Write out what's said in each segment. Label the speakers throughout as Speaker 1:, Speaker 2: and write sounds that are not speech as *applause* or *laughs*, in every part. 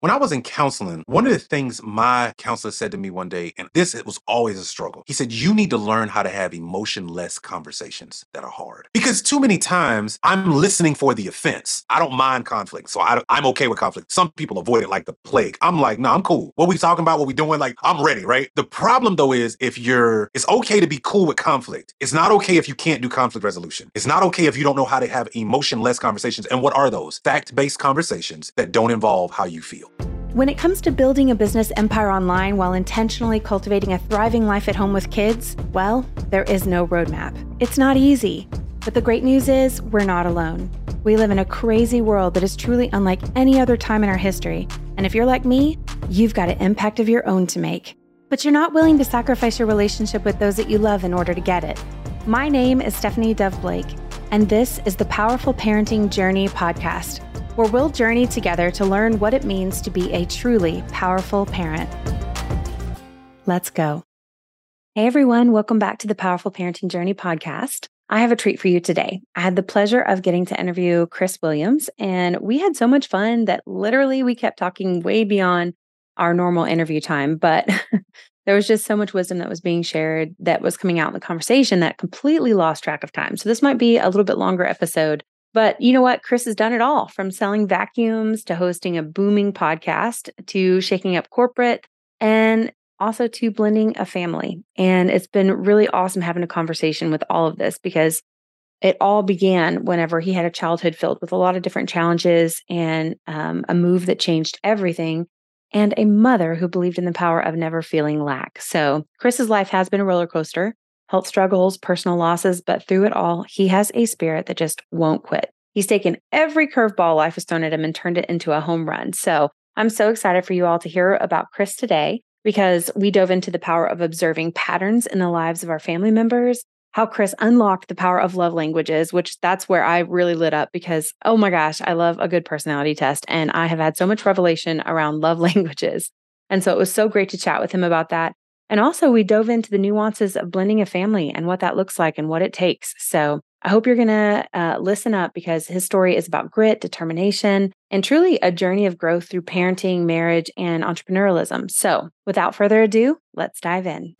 Speaker 1: When I was in counseling, one of the things my counselor said to me one day, and this it was always a struggle, he said, You need to learn how to have emotionless conversations that are hard. Because too many times I'm listening for the offense. I don't mind conflict. So I, am okay with conflict. Some people avoid it like the plague. I'm like, No, I'm cool. What we talking about? What we doing? Like, I'm ready, right? The problem though is if you're, it's okay to be cool with conflict. It's not okay if you can't do conflict resolution. It's not okay if you don't know how to have emotionless conversations. And what are those? Fact based conversations that don't involve how you feel.
Speaker 2: When it comes to building a business empire online while intentionally cultivating a thriving life at home with kids, well, there is no roadmap. It's not easy. But the great news is, we're not alone. We live in a crazy world that is truly unlike any other time in our history. And if you're like me, you've got an impact of your own to make. But you're not willing to sacrifice your relationship with those that you love in order to get it. My name is Stephanie Dove Blake, and this is the Powerful Parenting Journey podcast where we'll journey together to learn what it means to be a truly powerful parent. Let's go. Hey everyone, welcome back to the Powerful Parenting Journey podcast. I have a treat for you today. I had the pleasure of getting to interview Chris Williams, and we had so much fun that literally we kept talking way beyond our normal interview time. But *laughs* there was just so much wisdom that was being shared that was coming out in the conversation that completely lost track of time. So this might be a little bit longer episode but you know what? Chris has done it all from selling vacuums to hosting a booming podcast to shaking up corporate and also to blending a family. And it's been really awesome having a conversation with all of this because it all began whenever he had a childhood filled with a lot of different challenges and um, a move that changed everything and a mother who believed in the power of never feeling lack. So, Chris's life has been a roller coaster health struggles, personal losses, but through it all, he has a spirit that just won't quit. He's taken every curveball life has thrown at him and turned it into a home run. So I'm so excited for you all to hear about Chris today because we dove into the power of observing patterns in the lives of our family members, how Chris unlocked the power of love languages, which that's where I really lit up because, oh my gosh, I love a good personality test. And I have had so much revelation around love *laughs* languages. And so it was so great to chat with him about that. And also, we dove into the nuances of blending a family and what that looks like and what it takes. So, I hope you're going to uh, listen up because his story is about grit, determination, and truly a journey of growth through parenting, marriage, and entrepreneurialism. So, without further ado, let's dive in.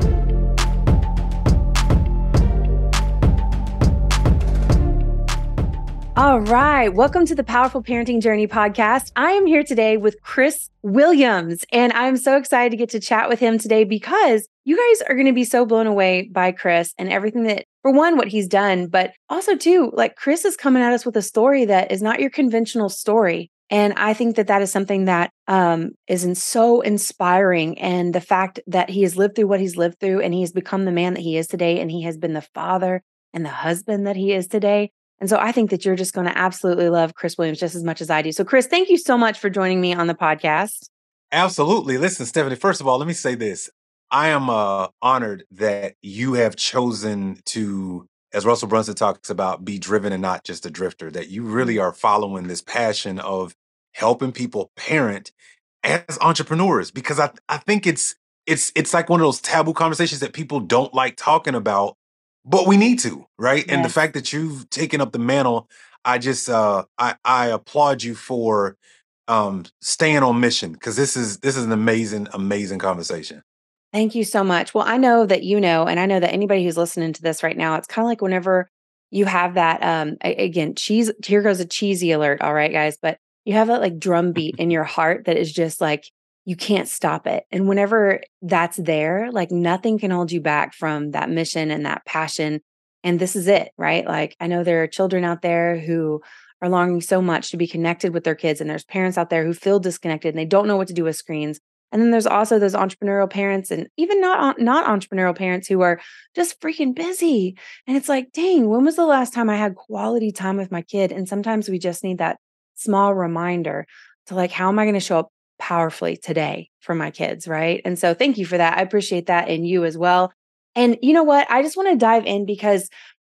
Speaker 2: All right. Welcome to the Powerful Parenting Journey podcast. I am here today with Chris Williams, and I'm so excited to get to chat with him today because you guys are going to be so blown away by Chris and everything that, for one, what he's done, but also, too, like Chris is coming at us with a story that is not your conventional story. And I think that that is something that um, is in so inspiring. And the fact that he has lived through what he's lived through and he has become the man that he is today, and he has been the father and the husband that he is today. And so I think that you're just going to absolutely love Chris Williams just as much as I do. So, Chris, thank you so much for joining me on the podcast.
Speaker 1: Absolutely. Listen, Stephanie, first of all, let me say this. I am uh, honored that you have chosen to, as Russell Brunson talks about, be driven and not just a drifter, that you really are following this passion of helping people parent as entrepreneurs because I, I think it's it's it's like one of those taboo conversations that people don't like talking about but we need to, right? Yes. And the fact that you've taken up the mantle, I just uh I I applaud you for um staying on mission because this is this is an amazing amazing conversation.
Speaker 2: Thank you so much. Well, I know that you know and I know that anybody who's listening to this right now, it's kind of like whenever you have that um again, cheese here goes a cheesy alert, all right guys, but you have that like drum beat in your heart that is just like you can't stop it. And whenever that's there, like nothing can hold you back from that mission and that passion. And this is it, right? Like I know there are children out there who are longing so much to be connected with their kids, and there's parents out there who feel disconnected and they don't know what to do with screens. And then there's also those entrepreneurial parents and even not not entrepreneurial parents who are just freaking busy. And it's like, dang, when was the last time I had quality time with my kid? And sometimes we just need that small reminder to like, how am I going to show up powerfully today for my kids, right? And so thank you for that. I appreciate that in you as well. And you know what? I just want to dive in because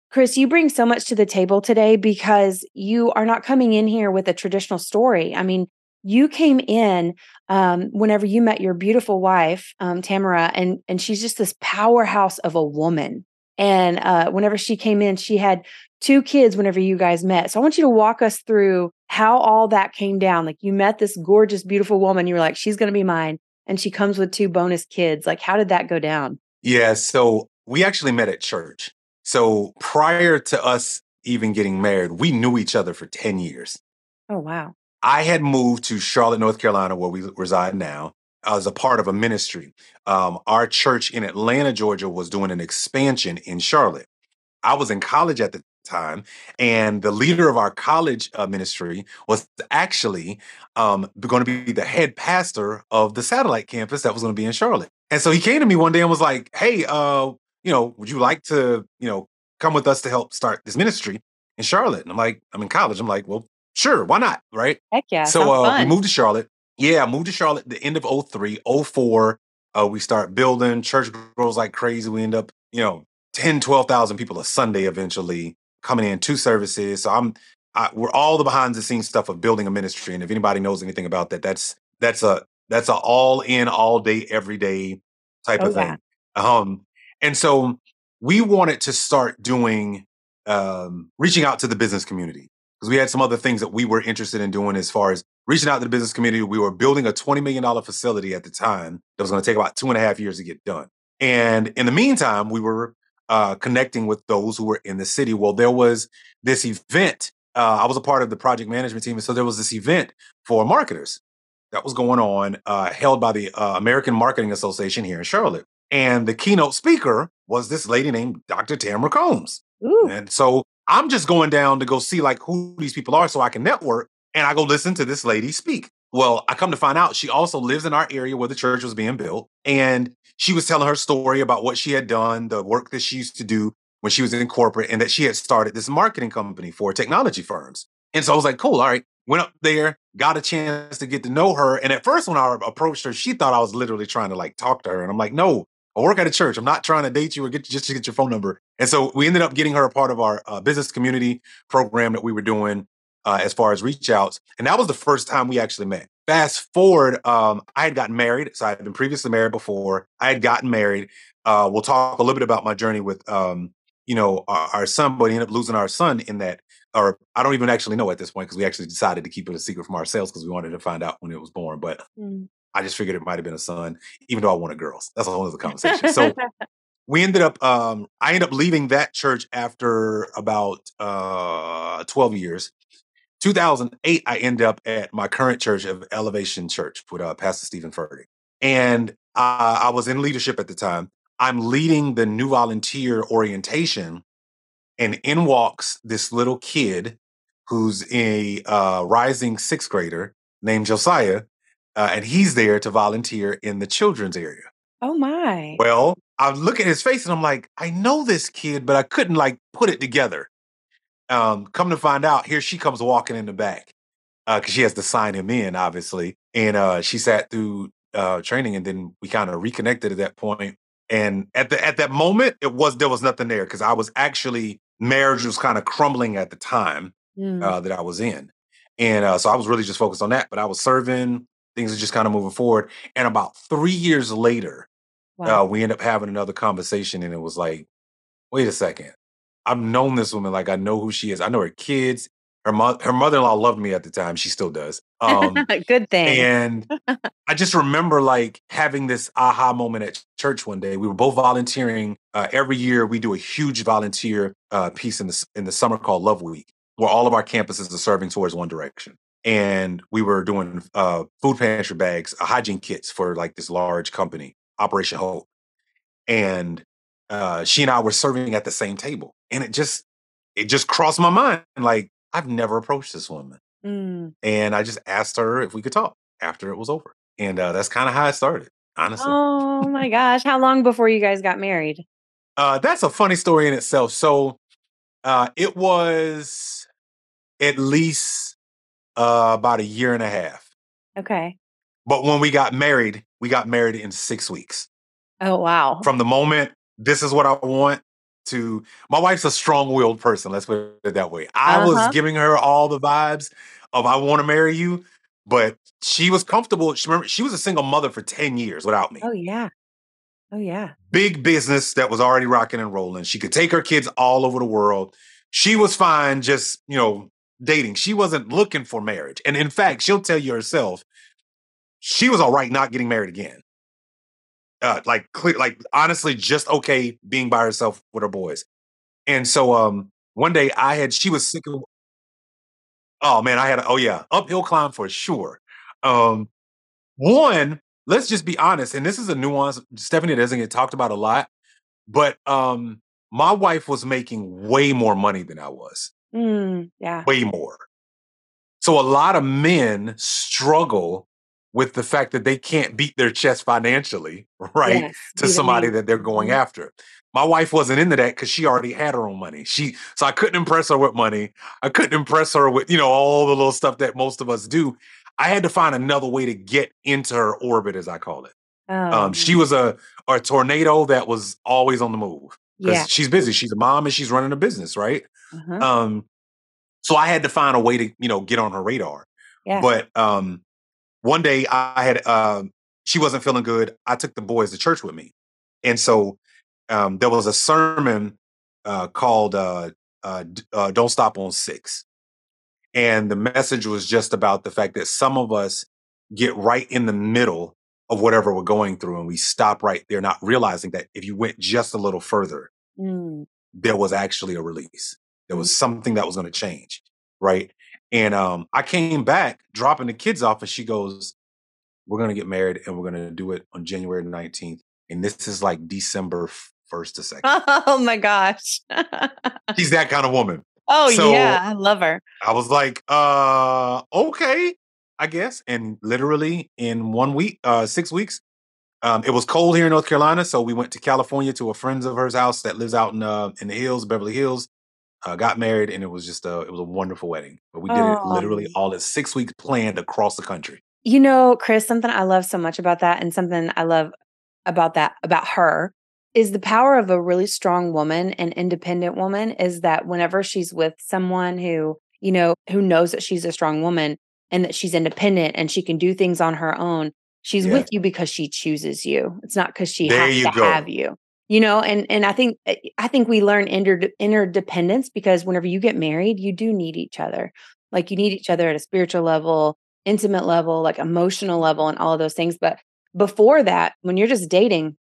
Speaker 2: Chris, you bring so much to the table today because you are not coming in here with a traditional story. I mean, you came in um, whenever you met your beautiful wife, um, Tamara, and and she's just this powerhouse of a woman. And uh, whenever she came in, she had two kids whenever you guys met. So I want you to walk us through how all that came down. Like you met this gorgeous, beautiful woman. You were like, she's going to be mine. And she comes with two bonus kids. Like, how did that go down?
Speaker 1: Yeah. So we actually met at church. So prior to us even getting married, we knew each other for 10 years.
Speaker 2: Oh, wow.
Speaker 1: I had moved to Charlotte, North Carolina, where we reside now, as a part of a ministry. Um, our church in Atlanta, Georgia, was doing an expansion in Charlotte. I was in college at the time, and the leader of our college uh, ministry was actually um, going to be the head pastor of the satellite campus that was going to be in Charlotte. And so he came to me one day and was like, "Hey, uh, you know, would you like to, you know, come with us to help start this ministry in Charlotte?" And I'm like, "I'm in college." I'm like, "Well, sure, why not?" Right?
Speaker 2: Heck yeah.
Speaker 1: So uh, we moved to Charlotte. Yeah, I moved to Charlotte the end of 03, 04. Uh, we start building, church grows like crazy. We end up, you know, 10, 12,000 people a Sunday eventually coming in, two services. So I'm, I, we're all the behind the scenes stuff of building a ministry. And if anybody knows anything about that, that's, that's a, that's a all in, all day, every day type
Speaker 2: Oh,
Speaker 1: of thing. Um, and so we wanted to start doing, um, reaching out to the business community because we had some other things that we were interested in doing as far as reaching out to the business community. We were building a $20 million facility at the time that was going to take about two and a half years to get done. And in the meantime, we were uh, connecting with those who were in the city. Well, there was this event. Uh, I was a part of the project management team. And so there was this event for marketers that was going on, uh, held by the uh, American Marketing Association here in Charlotte. And the keynote speaker was this lady named Dr. Tamara Combs.
Speaker 2: Ooh.
Speaker 1: And so I'm just going down to go see like who these people are so I can network and I go listen to this lady speak. Well, I come to find out she also lives in our area where the church was being built. And she was telling her story about what she had done, the work that she used to do when she was in corporate, and that she had started this marketing company for technology firms. And so I was like, cool, all right. Went up there, got a chance to get to know her. And at first, when I approached her, she thought I was literally trying to like talk to her. And I'm like, no, I work at a church. I'm not trying to date you or get just to get your phone number. And so we ended up getting her a part of our uh, business community program that we were doing uh, as far as reach outs. And that was the first time we actually met. Fast forward, um, I had gotten married. So I had been previously married before. I had gotten married. Uh, we'll talk a little bit about my journey with, um, you know, our, our son, but we ended up losing our son in that, or I don't even actually know at this point because we actually decided to keep it a secret from ourselves because we wanted to find out when it was born. But
Speaker 2: Mm.
Speaker 1: I just figured it might have been a son, even though I wanted girls. That's a whole other conversation. So *laughs* we ended up um i ended up leaving that church after about uh 12 years 2008 i ended up at my current church of elevation church with uh, pastor steven Furtick. and uh, i was in leadership at the time i'm leading the new volunteer orientation and in walks this little kid who's a uh, rising sixth grader named josiah uh, and he's there to volunteer in the children's area
Speaker 2: oh my.
Speaker 1: well, I look at his face and I'm like, I know this kid, but I couldn't like put it together. Um, come to find out, here she comes walking in the back because she has to sign him in, obviously. And uh, she sat through uh, training, and then we kind of reconnected at that point. And at the at that moment, it was there was nothing there because I was actually marriage was kind of crumbling at the time
Speaker 2: Mm.
Speaker 1: uh, that I was in. And uh, so I was really just focused on that. But I was serving, things are just kind of moving forward. And about three years later,
Speaker 2: wow.
Speaker 1: uh, we end up having another conversation, and it was like, wait a second. I've known this woman, like I know who she is. I know her kids. Her mother, her mother-in-law loved me at the time. She still does. Um, *laughs*
Speaker 2: Good thing.
Speaker 1: and *laughs* I just remember like having this aha moment at church one day. We were both volunteering. Uh, every year, we do a huge volunteer uh, piece in the in the summer called Love Week, where all of our campuses are serving towards one direction. And we were doing uh, food pantry bags, uh, hygiene kits for like this large company, Operation Hope. And uh, she and I were serving at the same table, and it just it just crossed my mind like I've never approached this woman.
Speaker 2: Mm.
Speaker 1: And I just asked her if we could talk after it was over. And uh, that's kind of how it started, honestly.
Speaker 2: Oh my gosh. How long before you guys got married?
Speaker 1: Uh, that's a funny story in itself. So uh, it was at least uh, about a year and a half.
Speaker 2: Okay.
Speaker 1: But when we got married, we got married in six weeks.
Speaker 2: Oh, wow.
Speaker 1: From the moment, this is what I want, to my wife's a strong willed person. Let's put it that way. I
Speaker 2: Uh-huh.
Speaker 1: was giving her all the vibes of I want to marry you, but she was comfortable. She remember she was a single mother for 10 years without me.
Speaker 2: Oh, yeah. Oh, yeah.
Speaker 1: Big business that was already rocking and rolling. She could take her kids all over the world. She was fine just, you know, dating. She wasn't looking for marriage. And in fact, she'll tell you herself, she was all right not getting married again. Uh, like clear, like honestly, just okay being by herself with her boys. And so um one day I had she was sick of oh man, I had a, oh yeah, uphill climb for sure. Um one, let's just be honest, and this is a nuance Stephanie doesn't get talked about a lot, but um my wife was making way more money than I was.
Speaker 2: Mm, yeah.
Speaker 1: Way more. So a lot of men struggle with the fact that they can't beat their chest financially, *laughs* right?
Speaker 2: Yes,
Speaker 1: to somebody that they're going
Speaker 2: Mhm.
Speaker 1: after. My wife wasn't into that because she already had her own money. She so I couldn't impress her with money. I couldn't impress her with, you know, all the little stuff that most of us do. I had to find another way to get into her orbit, as I call it.
Speaker 2: Oh,
Speaker 1: Um, she was a a tornado that was always on the move because
Speaker 2: yeah.
Speaker 1: she's busy. She's a mom and she's running a business, right?
Speaker 2: Uh-huh.
Speaker 1: Um, so I had to find a way to, you know, get on her radar.
Speaker 2: Yeah.
Speaker 1: But um, one day I had um, she wasn't feeling good. I took the boys to church with me, and so um, there was a sermon uh, called uh, uh, uh, "Don't Stop on Six. and the message was just about the fact that some of us get right in the middle of whatever we're going through, and we stop right there, not realizing that if you went just a little further,
Speaker 2: Mm,
Speaker 1: there was actually a release. There was something that was going to change, right? And um, I came back dropping the kids off, and she goes, "We're going to get married, and we're going to do it on January 19th." And this is like December first to second.
Speaker 2: Oh my gosh. *laughs*
Speaker 1: She's that kind of woman.
Speaker 2: oh
Speaker 1: So-
Speaker 2: yeah, I love her.
Speaker 1: I was like, uh, okay, I guess. And literally in one week, uh, six weeks, um, it was cold here in North Carolina, so we went to California to a friend's of hers house that lives out in uh, in the hills, Beverly Hills. Uh, got married, and it was just a it was a wonderful wedding. But we did it literally
Speaker 2: Oh.
Speaker 1: all in six weeks planned across the country.
Speaker 2: You know, Chris, something I love so much about that, and something I love about that about her is the power of a really strong woman and independent woman is that whenever she's with someone who, you know, who knows that she's a strong woman and that she's independent and she can do things on her own, she's
Speaker 1: Yeah.
Speaker 2: with you because she chooses you. It's not because she
Speaker 1: There
Speaker 2: has to
Speaker 1: go.
Speaker 2: have you. You know, and and I think eh, I think we learn inter- interdependence because whenever you get married, you do need each other. Like you need each other at a spiritual level, intimate level, like emotional level, and all of those things. But before that, when you're just dating,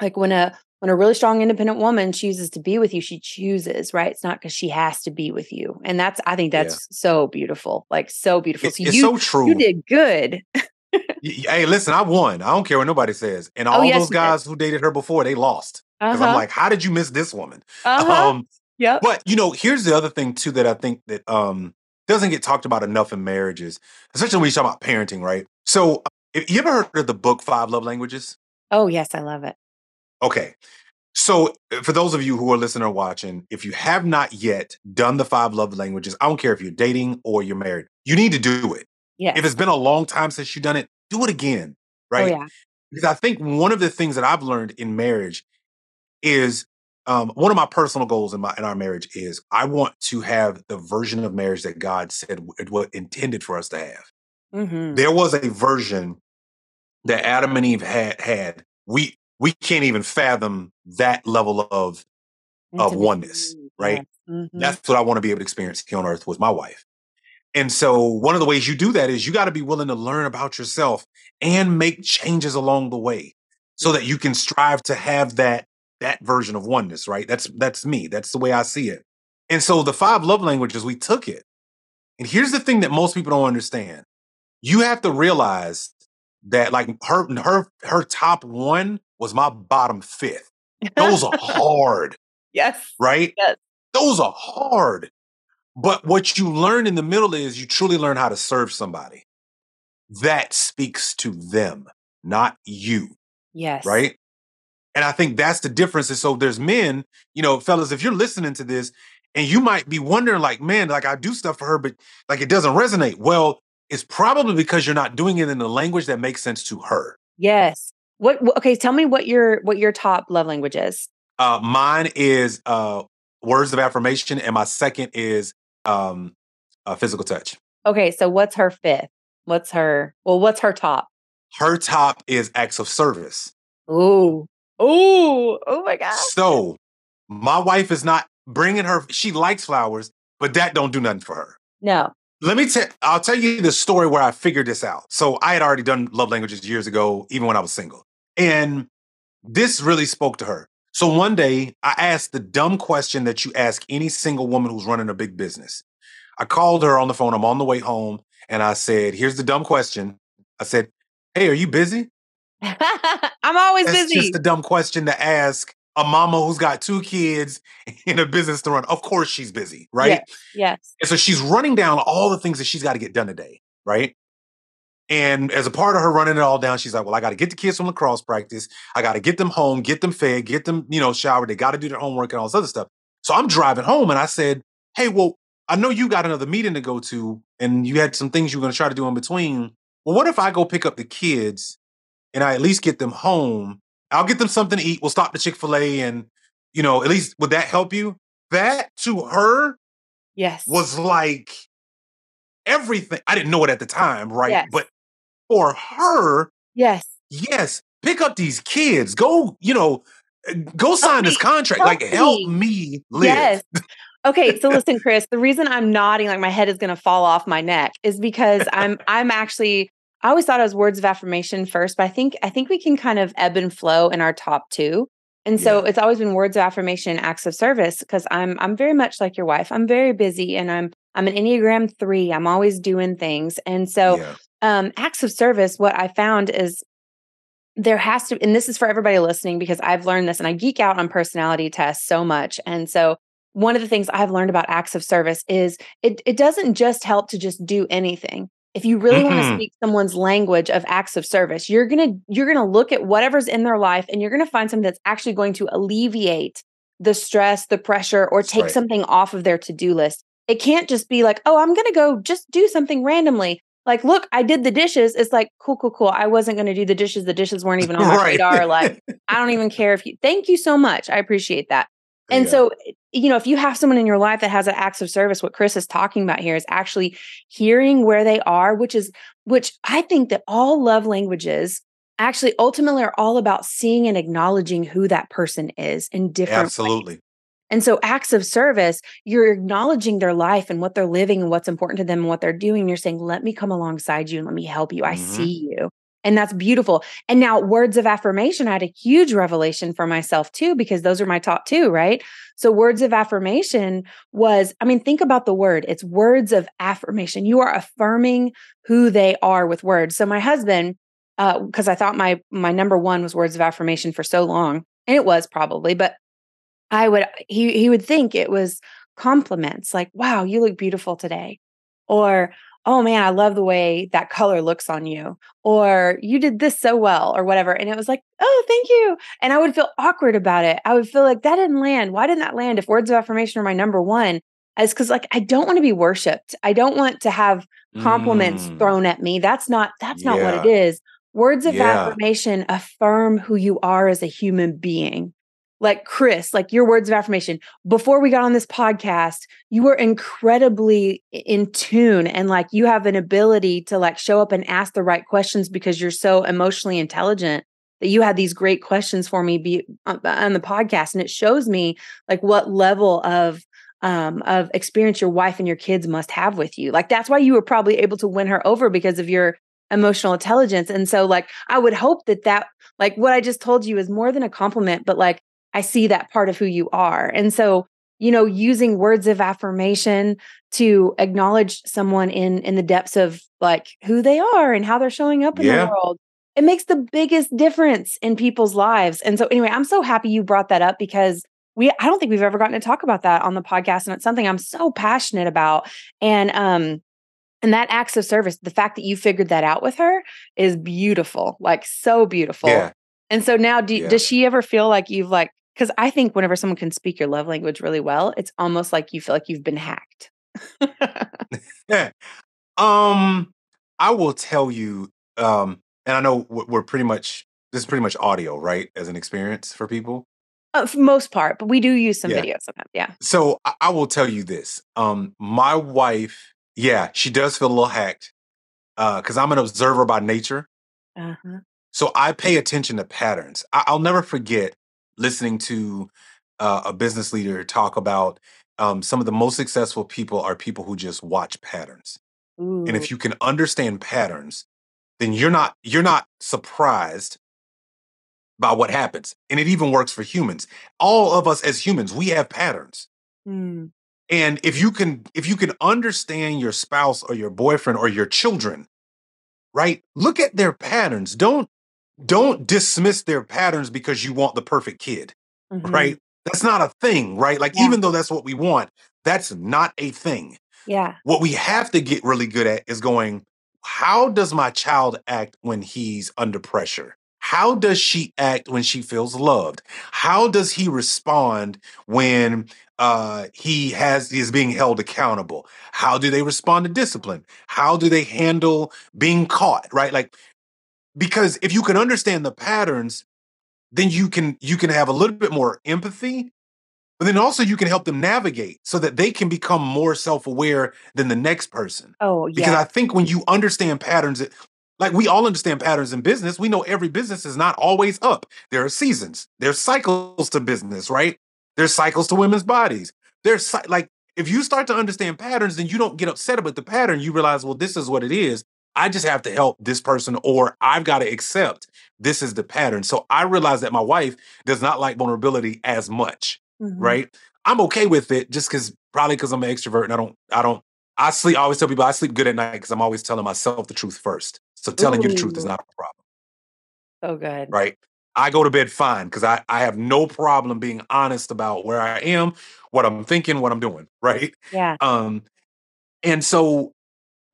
Speaker 2: like when a when a really strong independent woman chooses to be with you, she chooses, right? It's not because she has to be with you. And that's I think
Speaker 1: Yeah.
Speaker 2: that's so beautiful. Like so beautiful.
Speaker 1: It's,
Speaker 2: So
Speaker 1: it's
Speaker 2: you
Speaker 1: so true.
Speaker 2: you did good.
Speaker 1: Hey, listen, I won. I don't care what nobody says. And all
Speaker 2: Oh, yes,
Speaker 1: those guys who dated her before, they lost. Because
Speaker 2: Uh-huh.
Speaker 1: I'm like, how did you miss this woman?
Speaker 2: uh-huh.
Speaker 1: Um,
Speaker 2: yep.
Speaker 1: But you know, here's the other thing too that I think that um doesn't get talked about enough in marriages, especially when you talk about parenting, right? So, if you ever heard of the book Five Love Languages?
Speaker 2: Oh yes, I love it.
Speaker 1: Okay. So, uh, for those of you who are listening or watching, if you have not yet done the five love languages, I don't care if you're dating or you're married, you need to do it.
Speaker 2: Yes.
Speaker 1: If it's been a long time since you've done it, do it again, right?
Speaker 2: Oh yeah.
Speaker 1: because I think one of the things that I've learned in marriage is um, one of my personal goals in my in our marriage is I want to have the version of marriage that God said it was intended for us to have.
Speaker 2: hmm
Speaker 1: There was a version that Adam and Eve had had. We we can't even fathom that level of of oneness, right?
Speaker 2: Mhm.
Speaker 1: that's what I want to be able to experience here on earth with my wife. And so one of the ways you do that is you got to be willing to learn about yourself and make changes along the way so that you can strive to have that that version of oneness, right? That's that's me. That's the way I see it. And so the five love languages, we took it. And here's the thing that most people don't understand. You have to realize that like her her her top one was my bottom fifth. Those are *laughs* hard
Speaker 2: yes.
Speaker 1: right?
Speaker 2: Yes.
Speaker 1: Those are hard. But what you learn in the middle is you truly learn how to serve somebody. That speaks to them, not you,
Speaker 2: Yes.
Speaker 1: right? And I think that's the difference. And so there's men, you know, fellas, if you're listening to this and you might be wondering, like, man, like I do stuff for her, but like it doesn't resonate. Well, it's probably because you're not doing it in the language that makes sense to her.
Speaker 2: Yes. What okay, tell me what your what your top love language is.
Speaker 1: Uh, mine is uh, words of affirmation, and my second is um, uh, physical touch.
Speaker 2: Okay, so what's her fifth? What's her well, what's her top?
Speaker 1: Her top is acts of service.
Speaker 2: Ooh. Oh, oh my god.
Speaker 1: So my wife is not bringing her. She likes flowers, but that don't do nothing for her.
Speaker 2: No.
Speaker 1: Let me tell. I'll tell you the story where I figured this out. So I had already done love languages years ago, even when I was single, and this really spoke to her. So one day I asked the dumb question that you ask any single woman who's running a big business. I called her on the phone. I'm on the way home, and I said, "Here's the dumb question." I said, "Hey, are you busy?" *laughs*
Speaker 2: I'm always
Speaker 1: That's
Speaker 2: busy.
Speaker 1: It's just a dumb question to ask a mama who's got two kids *laughs* in a business to run. Of course she's busy, right?
Speaker 2: Yes. yes.
Speaker 1: And so she's running down all the things that she's got to get done today, right? And as a part of her running it all down, she's like, Well, I got to get the kids from lacrosse practice. I got to get them home, get them fed, get them, you know, showered. They got to do their homework and all this other stuff. So I'm driving home and I said, Hey, well, I know you got another meeting to go to and you had some things you were going to try to do in between. Well, what if I go pick up the kids and I at least get them home? I'll get them something to eat. We'll stop the Chick fil A and, you know, at least would that help you? That to her
Speaker 2: Yes.
Speaker 1: was like everything. I didn't know it at the time, right?
Speaker 2: Yes.
Speaker 1: But for her,
Speaker 2: yes.
Speaker 1: yes, pick up these kids. Go, you know, uh, go sign this
Speaker 2: me.
Speaker 1: contract.
Speaker 2: Help
Speaker 1: like, help
Speaker 2: me.
Speaker 1: me live.
Speaker 2: Yes. Okay, so *laughs* listen, Chris, the reason I'm nodding like my head is gonna fall off my neck is because I'm *laughs* I'm actually I always thought it was words of affirmation first, but I think I think we can kind of ebb and flow in our top two. And so
Speaker 1: Yeah.
Speaker 2: it's always been words of affirmation, and acts of service, because I'm I'm very much like your wife. I'm very busy and I'm I'm an Enneagram three. I'm always doing things. And so
Speaker 1: yeah.
Speaker 2: Um acts of service, what I found is there has to, and this is for everybody listening because I've learned this and I geek out on personality tests so much. And so one of the things I've learned about acts of service is it, it doesn't just help to just do anything. If you really want to speak someone's language of acts of service, you're gonna you're gonna look at whatever's in their life and you're gonna find something that's actually going to alleviate the stress, the pressure, or take
Speaker 1: right.
Speaker 2: something off of their to-do list. It can't just be like, oh, I'm gonna go just do something randomly. Like, look, I did the dishes. It's like, cool, cool, cool. I wasn't going to do the dishes. The dishes weren't even on my *laughs*
Speaker 1: Right.
Speaker 2: radar. Like, *laughs* I don't even care if you, thank you so much. I appreciate that. And
Speaker 1: Yeah.
Speaker 2: so, eh, you know, if you have someone in your life that has an acts of service, what Chris is talking about here is actually hearing where they are, which is, which I think that all love languages actually ultimately are all about seeing and acknowledging who that person is in different ways. And so, acts of service, you're acknowledging their life and what they're living and what's important to them and what they're doing. You're saying, let me come alongside you and let me help you. I
Speaker 1: Mhm.
Speaker 2: see you. And that's beautiful. And now, words of affirmation, I had a huge revelation for myself too, because those are my top two, right? So, words of affirmation was, I mean, think about the word. It's words of affirmation. You are affirming who they are with words. So, my husband, because I thought my my number one was words of affirmation for so long, and it was probably, but I would he he would think it was compliments like wow you look beautiful today or oh man I love the way that color looks on you or you did this so well or whatever and it was like oh thank you and I would feel awkward about it. I would feel like that didn't land. Why didn't that land if words of affirmation are my number one? As cuz like I don't want to be worshiped I don't want to have compliments
Speaker 1: Mm.
Speaker 2: thrown at me. That's not that's not what it is. Words of
Speaker 1: Yeah.
Speaker 2: affirmation affirm who you are as a human being like Chris, like your words of affirmation. Before we got on this podcast, you were incredibly in tune and like you have an ability to like show up and ask the right questions because you're so emotionally intelligent that you had these great questions for me be on the podcast and it shows me like what level of um of experience your wife and your kids must have with you. Like that's why you were probably able to win her over because of your emotional intelligence. And so like I would hope that that like what I just told you is more than a compliment but like I see that part of who you are. And so, you know, using words of affirmation to acknowledge someone in in the depths of like who they are and how they're showing up in
Speaker 1: Yeah.
Speaker 2: the world. It makes the biggest difference in people's lives. And so anyway, I'm so happy you brought that up because we I don't think we've ever gotten to talk about that on the podcast and it's something I'm so passionate about. And um and that acts of service, the fact that you figured that out with her is beautiful, like so beautiful.
Speaker 1: Yeah.
Speaker 2: And so now, do,
Speaker 1: Yeah.
Speaker 2: does she ever feel like you've like? Because I think whenever someone can speak your love language really well, it's almost like you feel like you've been hacked.
Speaker 1: Yeah. *laughs* Um, I will tell you, um, and I know we're pretty much this is pretty much audio, right? As an experience for people.
Speaker 2: Uh, for most part, but we do use some
Speaker 1: Yeah.
Speaker 2: videos sometimes. Yeah.
Speaker 1: So I, I will tell you this. Um, my wife, yeah, she does feel a little hacked. Uh, because I'm an observer by nature.
Speaker 2: Uh-huh.
Speaker 1: So I pay attention to patterns. I- will never forget listening to uh, a business leader talk about um, some of the most successful people are people who just watch patterns. Ooh. And if you can understand patterns, then you're not you're not surprised by what happens. And it even works for humans. All of us as humans, we have patterns. Mm. And if you can if you can understand your spouse or your boyfriend or your children, right? Look at their patterns. Don't don't dismiss their patterns because you want the perfect kid. Mm-hmm. Right? That's not a thing, right? Like, yeah. even though that's what we want, that's not a thing.
Speaker 2: Yeah.
Speaker 1: What we have to get really good at is going, how does my child act when he's under pressure? How does she act when she feels loved? How does he respond when uh, he has he is being held accountable? How do they respond to discipline? How do they handle being caught? Right? Like, because if you can understand the patterns, then you can you can have a little bit more empathy but then also you can help them navigate so that they can become more self-aware than the next person.
Speaker 2: Oh yeah.
Speaker 1: Because i think when you understand patterns like we all understand patterns in business. We know every business is not always up. There are seasons. There's cycles to business right? There's cycles to women's bodies. There's like if you start to understand patterns then you don't get upset about the pattern. You realize well this is what it is I just have to help this person, or I've got to accept this is the pattern. So I realize that my wife does not like vulnerability as much, mm-hmm. right? I'm okay with it just because probably because I'm an extrovert and I don't, I don't, I sleep. I always tell people I sleep good at night because I'm always telling myself the truth first. So telling Ooh. you the truth is not a problem.
Speaker 2: So good.
Speaker 1: Right. I go to bed fine because I, I have no problem being honest about where I am, what I'm thinking, what I'm doing. *laughs* Right.
Speaker 2: Yeah.
Speaker 1: Um, and so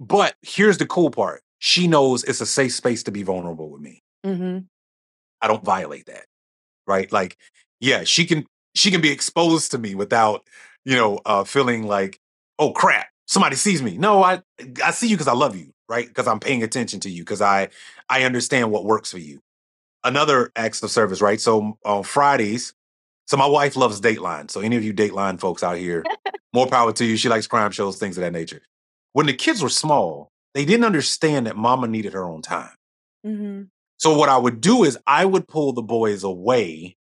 Speaker 1: but here's the cool part she knows it's a safe space to be vulnerable with me. Mm-hmm. I don't violate that. Right. Like, yeah, she can she can be exposed to me without, you know, uh feeling like, oh crap, somebody sees me. No, I I see you because I love you, right? Because I'm paying attention to you, because I I understand what works for you. Another acts of service, right? So on Fridays, so my wife loves Dateline. So any of you Dateline folks out here, *laughs* more power to you. She likes crime shows, things of that nature when the kids were small, they didn't understand that mama needed her own time. Mm-hmm. So what I would do is I would pull the boys away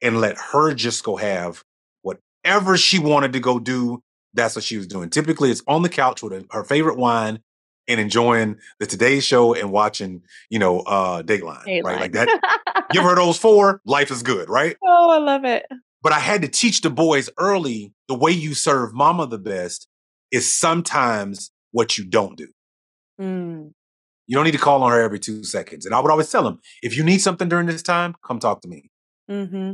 Speaker 1: and let her just go have whatever she wanted to go do. That's what she was doing. Typically, it's on the couch with her favorite wine and enjoying the Today Show and watching, you know, uh Dateline, Dateline. right? Like that. Give her *laughs* those four, life is good, right?
Speaker 2: Oh, I love it.
Speaker 1: But I had to teach the boys early the way you serve mama the best is sometimes what you don't do. Mm. You don't need to call on her every two seconds. And I would always tell them, if you need something during this time, come talk to me. Mm-hmm.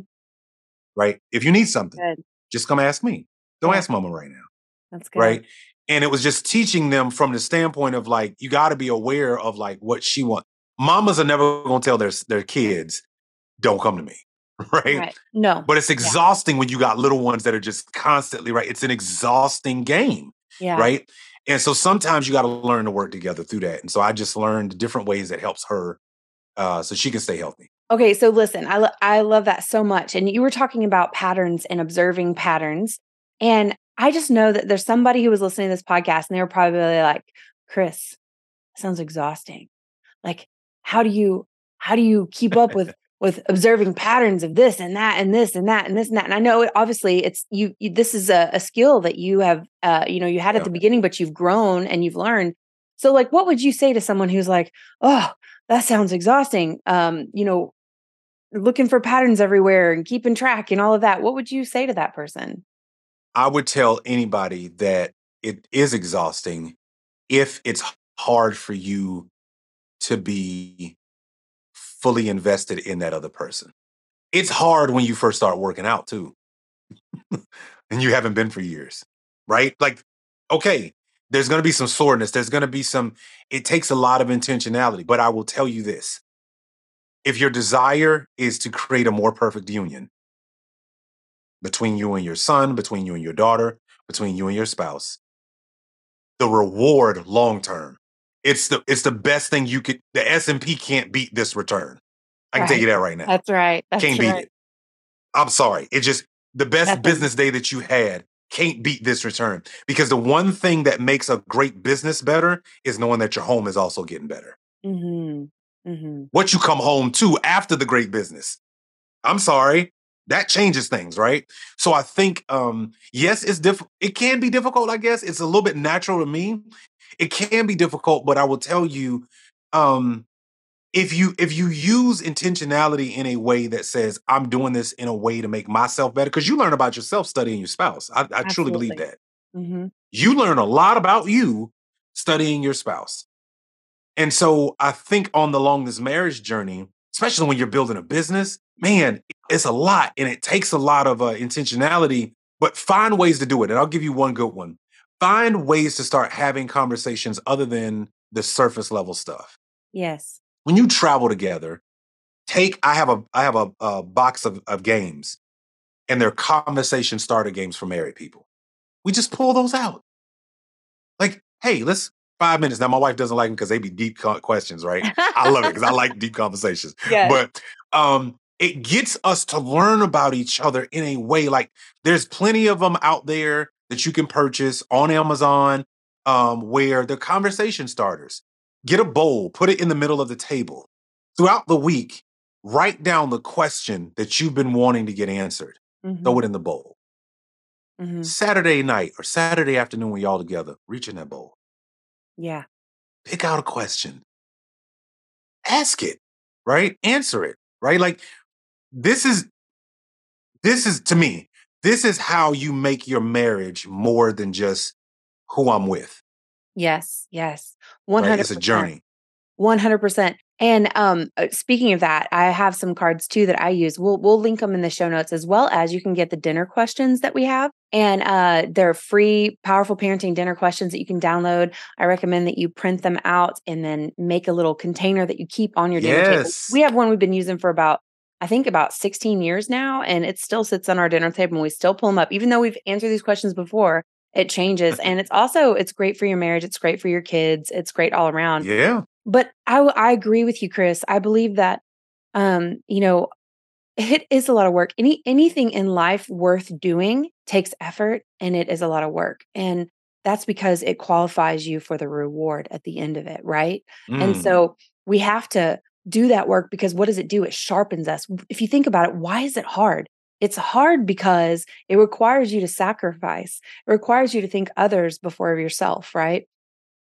Speaker 1: Right? If you need something, good. just come ask me. Don't yeah. ask mama right now.
Speaker 2: That's good.
Speaker 1: Right? And it was just teaching them from the standpoint of like, you got to be aware of like what she wants. Mamas are never going to tell their, their kids, don't come to me. *laughs* Right? right?
Speaker 2: No.
Speaker 1: But it's exhausting yeah. when you got little ones that are just constantly, right? It's an exhausting game.
Speaker 2: Yeah.
Speaker 1: Right. And so sometimes you got to learn to work together through that. And so I just learned different ways that helps her uh, so she can stay healthy.
Speaker 2: Okay, so listen, I lo- I love that so much. And you were talking about patterns and observing patterns. And I just know that there's somebody who was listening to this podcast and they were probably like, "Chris, sounds exhausting. Like, how do you how do you keep up with with observing patterns of this and that and this and that and this and that. And I know it, obviously it's you, you this is a, a, skill that you have uh, you know, you had yeah. at the beginning, but you've grown and you've learned. So like what would you say to someone who's like, oh, that sounds exhausting? Um, you know, looking for patterns everywhere and keeping track and all of that. What would you say to that person?
Speaker 1: I would tell anybody that it is exhausting if it's hard for you to be fully invested in that other person. It's hard when you first start working out too. *laughs* and you haven't been for years, right? Like, okay, there's going to be some soreness. There's going to be some, it takes a lot of intentionality. But I will tell you this if your desire is to create a more perfect union between you and your son, between you and your daughter, between you and your spouse, the reward long term it's the it's the best thing you could. The S and P can't beat this return. I can right. tell you that right now.
Speaker 2: That's right. That's
Speaker 1: can't
Speaker 2: right.
Speaker 1: beat it. I'm sorry. It just the best That's business day that you had can't beat this return because the one thing that makes a great business better is knowing that your home is also getting better. Mm-hmm.
Speaker 2: Mm-hmm.
Speaker 1: what you come home to after the great business. I'm sorry, that changes things, right? So I think, um, yes, it's diff. It can be difficult. I guess it's a little bit natural to me. It can be difficult, but I will tell you, um, if you if you use intentionality in a way that says I'm doing this in a way to make myself better, because you learn about yourself studying your spouse. I, I truly believe that
Speaker 2: Mm-hmm.
Speaker 1: you learn a lot about you studying your spouse. And so I think on the long this marriage journey, especially when you're building a business, man, it's a lot and it takes a lot of uh, intentionality, but find ways to do it. And I'll give you one good one. Find ways to start having conversations other than the surface level stuff.
Speaker 2: Yes.
Speaker 1: When you travel together, take I have a I have a, a box of, of games and they're conversation starter games for married people. We just pull those out. Like, hey, let's five minutes. Now, my wife doesn't like them because they be deep questions, right? I love it because I *laughs* like deep conversations.
Speaker 2: Yes.
Speaker 1: But um, it gets us to learn about each other in a way like there's plenty of them out there that you can purchase on Amazon um, where they're conversation starters. Get a bowl, put it in the middle of the table. Throughout the week, write down the question that you've been wanting to get answered.
Speaker 2: Mhm.
Speaker 1: Throw it in the bowl.
Speaker 2: Mhm.
Speaker 1: Saturday night or Saturday afternoon when y'all together, reach in that bowl.
Speaker 2: Yeah.
Speaker 1: pick out a question ask it right answer it right like this is this is to me this is how you make your marriage more than just who i'm with
Speaker 2: Yes. Yes. One
Speaker 1: right
Speaker 2: hundred.
Speaker 1: it's a journey
Speaker 2: One hundred percent. And um, uh, speaking of that, I have some cards too that I use. We'll we'll link them in the show notes as well as you can get the dinner questions that we have, and uh, they're free, powerful parenting dinner questions that you can download. I recommend that you print them out and then make a little container that you keep on your dinner table.
Speaker 1: Yes.
Speaker 2: We have one we've been using for about. I think about 16 years now, and it still sits on our dinner table and we still pull them up. Even though we've answered these questions before, it changes. and it's also, it's great for your marriage. It's great for your kids. It's great all around
Speaker 1: yeah
Speaker 2: but I, I agree with you, Chris. I believe that um, you know, it is a lot of work. Any anything in life worth doing takes effort and it is a lot of work. And that's because it qualifies you for the reward at the end of it, right? And
Speaker 1: Mm.
Speaker 2: so we have to do that work because what does it do? It sharpens us. If you think about it, why is it hard? It's hard because it requires you to sacrifice. It requires you to think others before yourself, right?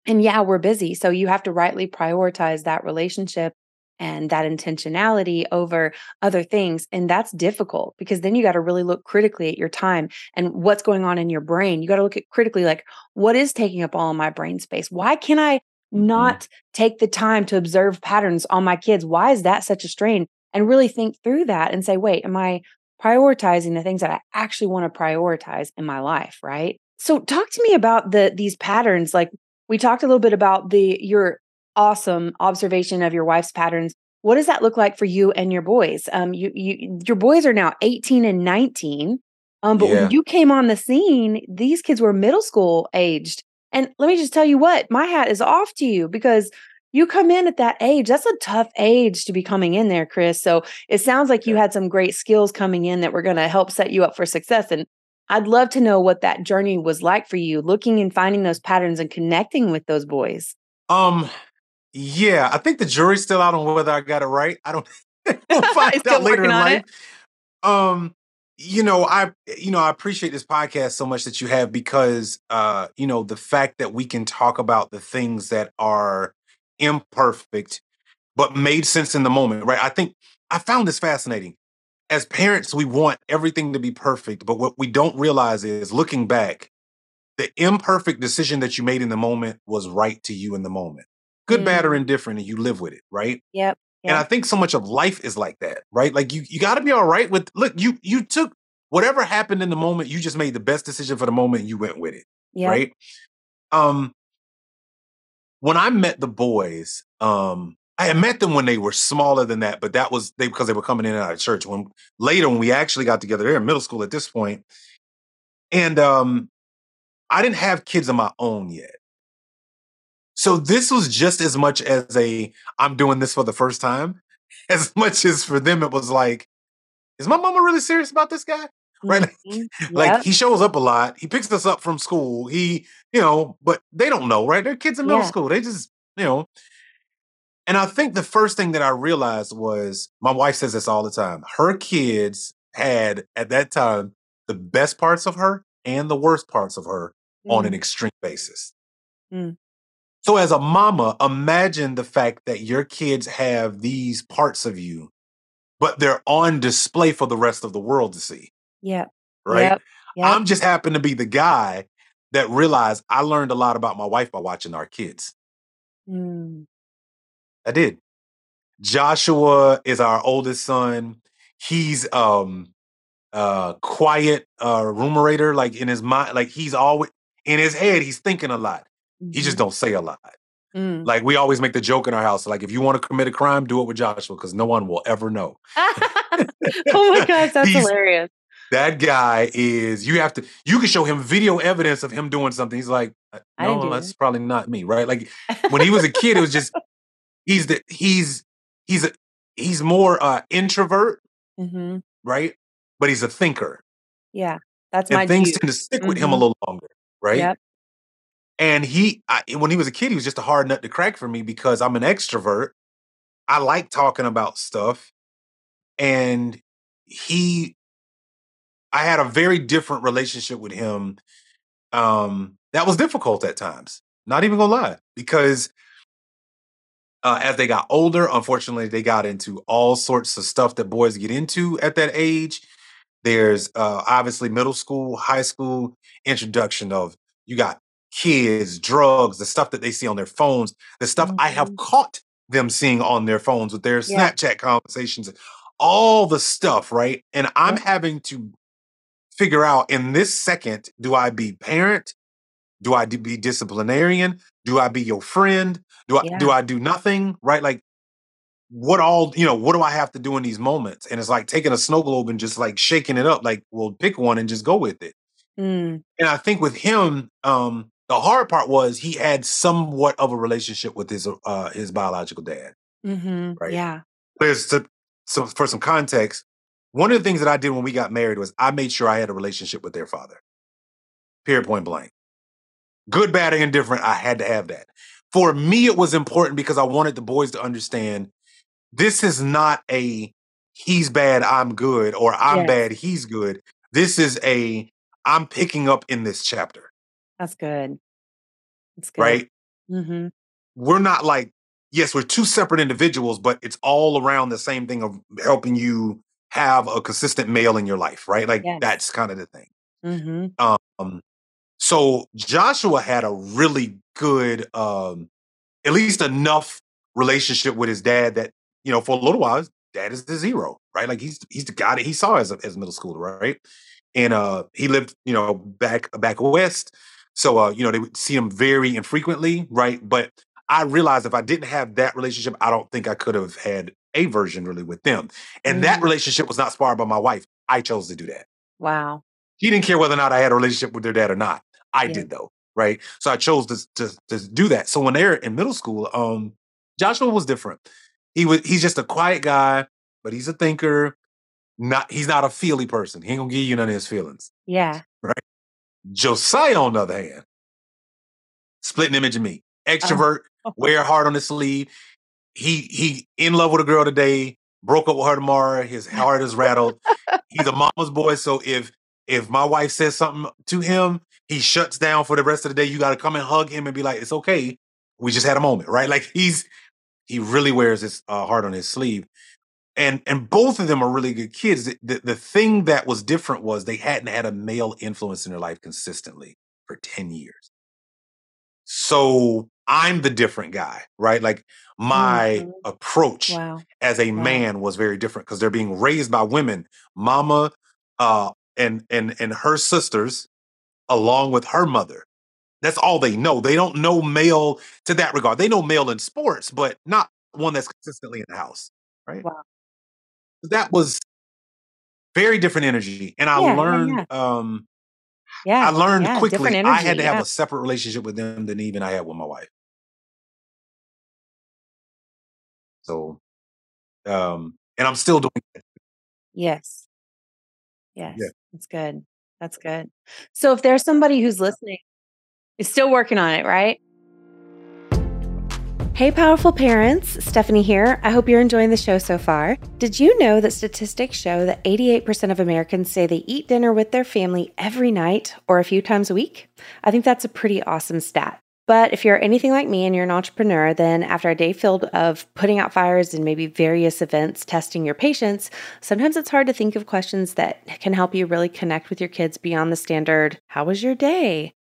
Speaker 2: And yeah, we're busy. So you have to rightly prioritize that relationship and that intentionality over other things. And that's difficult because then you got to really look critically at your time and what's going on in your brain. You got to look at critically like, what is taking up all my brain space? Why can't I not take the time to observe patterns on my kids? Why is that such a strain? And really think through that and say, wait, am I prioritizing the things that I actually want to prioritize in my life? Right. So talk to me about the these patterns. Like we talked a little bit about the your awesome observation of your wife's patterns. What does that look like for you and your boys? Um, you you your boys are now 18 and 19. Um, but
Speaker 1: Yeah.
Speaker 2: when you came on the scene, these kids were middle school aged. And let me just tell you what, my hat is off to you because you come in at that age. That's a tough age to be coming in there, Chris. So it sounds like you had some great skills coming in that were going to help set you up for success. And I'd love to know what that journey was like for you, looking and finding those patterns and connecting with those boys.
Speaker 1: um yeah i think the jury's still out on whether i got it right i don't *laughs* we'll *laughs* find out later in
Speaker 2: on
Speaker 1: life
Speaker 2: it?
Speaker 1: um you know i you know i appreciate this podcast so much that you have because uh you know the fact that we can talk about the things that are imperfect but made sense in the moment right i think i found this fascinating as parents we want everything to be perfect but what we don't realize is looking back the imperfect decision that you made in the moment was right to you in the moment good bad or
Speaker 2: Mm.
Speaker 1: indifferent and you live with it right
Speaker 2: Yep.
Speaker 1: And I think so much of life is like that, right? Like you you got to be all right with look, you you took whatever happened in the moment, you just made the best decision for the moment and you went with it,
Speaker 2: Yep.
Speaker 1: right? Um when I met the boys, um I had met them when they were smaller than that, but that was they because they were coming in and out of church. When later when we actually got together, they're in middle school at this point. And um I didn't have kids of my own yet. So this was just as much as a I'm doing this for the first time, *laughs* as much as for them it was like, is my mama really serious about this guy? *laughs* Right?
Speaker 2: Mhm.
Speaker 1: Like
Speaker 2: Yep.
Speaker 1: he shows up a lot, he picks us up from school, he, you know, but they don't know, right? They're kids in middle
Speaker 2: Yeah.
Speaker 1: school. They just, you know. And I think the first thing that I realized was my wife says this all the time. Her kids had at that time the best parts of her and the worst parts of her mm. on an mm. extreme basis. Mm. So, as a mama, imagine the fact that your kids have these parts of you, but they're on display for the rest of the world to see.
Speaker 2: Yeah.
Speaker 1: Right. Yep. Yep. I'm just happen to be the guy that realized I learned a lot about my wife by watching our kids. Mm. I did. Joshua is our oldest son. He's um uh quiet uh rumerator like in his mind like he's always in his head he's thinking a lot. Mm-hmm. He just mm-hmm. don't say a lot. Mm. Like we always make the joke in our house like if you want to commit a crime do it with Joshua cuz no one will ever know. *laughs*
Speaker 2: oh my gosh, that's hilarious.
Speaker 1: That guy is you have to you can show him video evidence of him doing something. He's like, uh, no, that's probably not me, right? Like when he was a kid, it was just *laughs* he's the he's he's a he's more uh introvert, mm-hmm. right? But he's a thinker.
Speaker 2: Yeah, that's
Speaker 1: and
Speaker 2: my
Speaker 1: things view. tend to stick mm-hmm. with him a mm-hmm. little longer, right? Yep. And he, I, when he was a kid, he was just a hard nut to crack for me because I'm an extrovert. I like talking about stuff, and he, I had a very different relationship with him. Um, that was difficult at times. Not even gonna lie, because uh, as they got older, unfortunately, they got into all sorts of stuff that boys get into at that age. There's uh, obviously middle school, high school introduction of you got kids, drugs, the stuff that they see on their phones, the stuff mm-hmm. I have mm-hmm. caught them seeing on their phones with their yeah. Snapchat conversations, all the stuff, right? And I'm having to figure out in this second do I be parent? Do I be disciplinarian? Do I be your friend? Do I yeah. do I do nothing? Right? Like what all, you know, what do I have to do in these moments? And it's like taking a snow globe and just like shaking it up, like, well, pick one and just go with it. Mm. And I think with him, um, the hard part was he had somewhat of a relationship with his uh his biological dad.
Speaker 2: Mm-hmm. Right. Yeah.
Speaker 1: There's to, so for some context, one of the things that I did when we got married was I made sure I had a relationship with their father. Period point blank. Good, bad, and indifferent, I had to have that. For me, it was important because I wanted the boys to understand this is not a he's bad, I'm good, or I'm yes. bad, he's good. This is a I'm picking up in this chapter.
Speaker 2: That's good. That's good.
Speaker 1: Right? Mm-hmm. We're not like, yes, we're two separate individuals, but it's all around the same thing of helping you have a consistent male in your life, right? Like yes. that's kind of the thing. Mm-hmm. Um, so Joshua had a really good, um, at least enough relationship with his dad that you know for a little while, his dad is the zero, right? Like he's he's the guy that he saw as a, as a middle schooler, right? And uh, he lived, you know, back back west, so uh, you know they would see him very infrequently, right? But I realized if I didn't have that relationship, I don't think I could have had a version really with them. And mm. that relationship was not sparred by my wife. I chose to do that.
Speaker 2: Wow.
Speaker 1: He didn't care whether or not I had a relationship with their dad or not. I yeah. did though, right? So I chose to, to, to do that. So when they're in middle school, um, Joshua was different. He was he's just a quiet guy, but he's a thinker. Not he's not a feely person. He ain't gonna give you none of his feelings.
Speaker 2: Yeah. *laughs*
Speaker 1: Right. Josiah, on the other hand, splitting image of me. Extrovert, oh. wear heart on his sleeve. He he in love with a girl today, broke up with her tomorrow. His heart is rattled. He's a mama's boy. So if if my wife says something to him, he shuts down for the rest of the day. You got to come and hug him and be like, "It's okay. We just had a moment, right?" Like he's he really wears his uh, heart on his sleeve, and and both of them are really good kids. The, the, the thing that was different was they hadn't had a male influence in their life consistently for ten years. So I'm the different guy, right? Like my mm-hmm. approach wow. as a wow. man was very different because they're being raised by women. Mama uh, and and and her sisters along with her mother. That's all they know. They don't know male to that regard. They know male in sports, but not one that's consistently in the house, right? Wow. That was very different energy, and I yeah, learned. Yeah, yeah. Um, yeah, I learned quickly. Energy, I had to have a separate relationship with them than even I had with my wife. So, um, and I'm still doing it.
Speaker 2: Yes. Yes. That's good. That's good. So if there's somebody who's listening, is still working on it, right? Hey, powerful parents. Stephanie here. I hope you're enjoying the show so far. Did you know that statistics show that 88% of Americans say they eat dinner with their family every night or a few times a week? I think that's a pretty awesome stat. But if you're anything like me and you're an entrepreneur, then after a day filled of putting out fires and maybe various events testing your patience, sometimes it's hard to think of questions that can help you really connect with your kids beyond the standard, How was your day?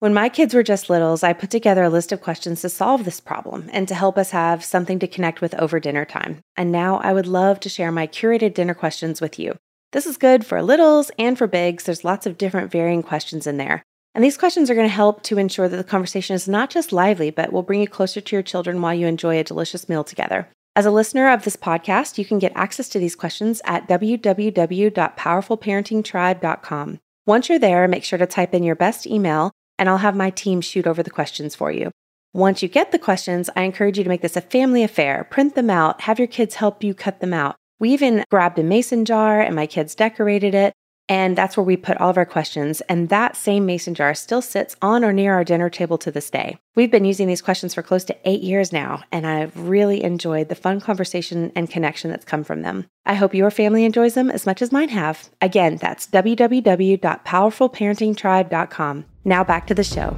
Speaker 2: When my kids were just littles, I put together a list of questions to solve this problem and to help us have something to connect with over dinner time. And now I would love to share my curated dinner questions with you. This is good for littles and for bigs. There's lots of different varying questions in there. And these questions are going to help to ensure that the conversation is not just lively, but will bring you closer to your children while you enjoy a delicious meal together. As a listener of this podcast, you can get access to these questions at www.powerfulparentingtribe.com. Once you're there, make sure to type in your best email, and I'll have my team shoot over the questions for you. Once you get the questions, I encourage you to make this a family affair. Print them out, have your kids help you cut them out. We even grabbed a mason jar and my kids decorated it. And that's where we put all of our questions. And that same mason jar still sits on or near our dinner table to this day. We've been using these questions for close to eight years now, and I've really enjoyed the fun conversation and connection that's come from them. I hope your family enjoys them as much as mine have. Again, that's www.powerfulparentingtribe.com. Now back to the show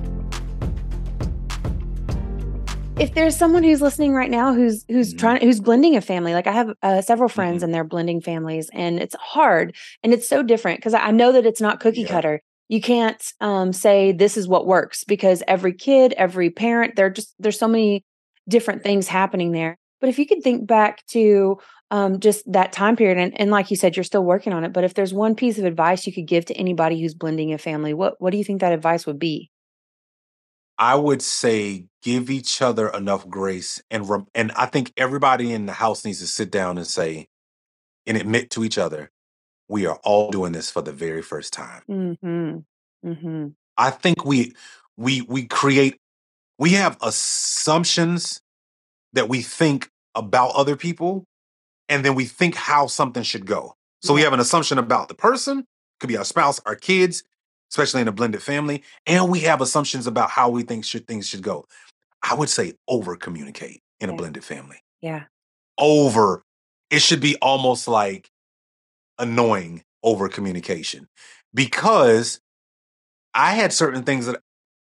Speaker 2: if there's someone who's listening right now who's who's mm-hmm. trying who's blending a family like i have uh, several friends mm-hmm. and they're blending families and it's hard and it's so different because i know that it's not cookie yeah. cutter you can't um, say this is what works because every kid every parent they're just there's so many different things happening there but if you could think back to um, just that time period and, and like you said you're still working on it but if there's one piece of advice you could give to anybody who's blending a family what what do you think that advice would be
Speaker 1: I would say give each other enough grace and rem- and I think everybody in the house needs to sit down and say and admit to each other we are all doing this for the very first time. Mm-hmm. Mm-hmm. I think we we we create we have assumptions that we think about other people and then we think how something should go. So yeah. we have an assumption about the person, could be our spouse, our kids, especially in a blended family, and we have assumptions about how we think should things should go. I would say over communicate in yeah. a blended family.
Speaker 2: Yeah.
Speaker 1: Over. It should be almost like annoying over communication because I had certain things that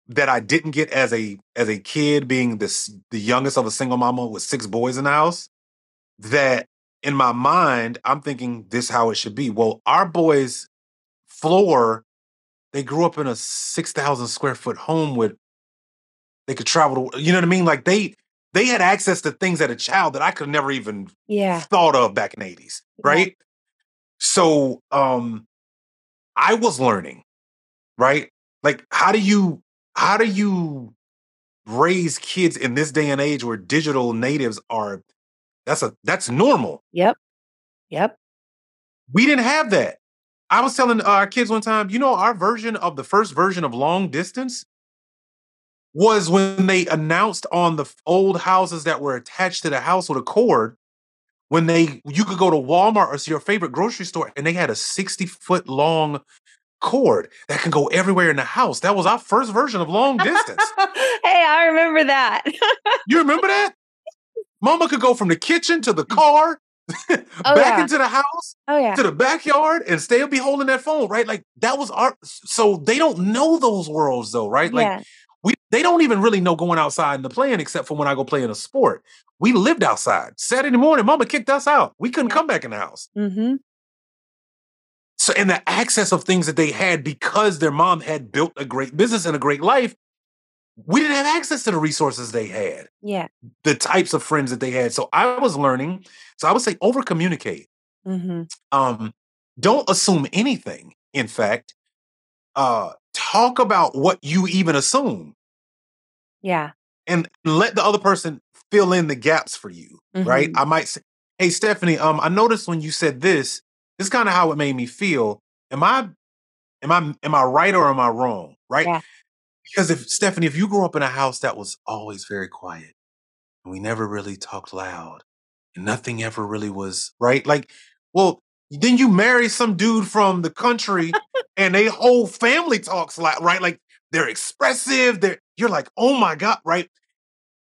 Speaker 1: that I didn't get as a as a kid being this the youngest of a single mama with six boys in the house that in my mind I'm thinking this how it should be. Well, our boys floor they grew up in a 6,000 square foot home with they could travel to, you know what I mean? Like they they had access to things as a child that I could never even
Speaker 2: yeah.
Speaker 1: thought of back in the 80s, right? Yeah. So um I was learning, right? Like how do you how do you raise kids in this day and age where digital natives are that's a that's normal.
Speaker 2: Yep. Yep.
Speaker 1: We didn't have that. I was telling uh, our kids one time, you know, our version of the first version of long distance was when they announced on the old houses that were attached to the house with a cord when they you could go to Walmart or your favorite grocery store and they had a 60 foot long cord that can go everywhere in the house. That was our first version of long distance. *laughs*
Speaker 2: hey, I remember that.
Speaker 1: you remember that? Mama could go from the kitchen to the *laughs* car *laughs* back yeah. into the house,
Speaker 2: oh yeah,
Speaker 1: to the backyard, and still be holding that phone, right? Like that was our. So they don't know those worlds, though, right? Like yeah. we, they don't even really know going outside and the playing, except for when I go play in a sport. We lived outside. Saturday morning, Mama kicked us out. We couldn't come back in the house. Mm-hmm. So, and the access of things that they had because their mom had built a great business and a great life, we didn't have access to the resources they had.
Speaker 2: Yeah.
Speaker 1: The types of friends that they had. So I was learning. So I would say over communicate. Mm-hmm. Um, don't assume anything. In fact, uh, talk about what you even assume.
Speaker 2: Yeah.
Speaker 1: And let the other person fill in the gaps for you. Mm-hmm. Right. I might say, Hey, Stephanie, um, I noticed when you said this, this is kind of how it made me feel. Am I am I am I right or am I wrong? Right. Yeah. Because if Stephanie, if you grew up in a house that was always very quiet, and we never really talked loud, and nothing ever really was right, like, well, then you marry some dude from the country, and a whole family talks loud, right? Like they're expressive. They're you're like, oh my god, right?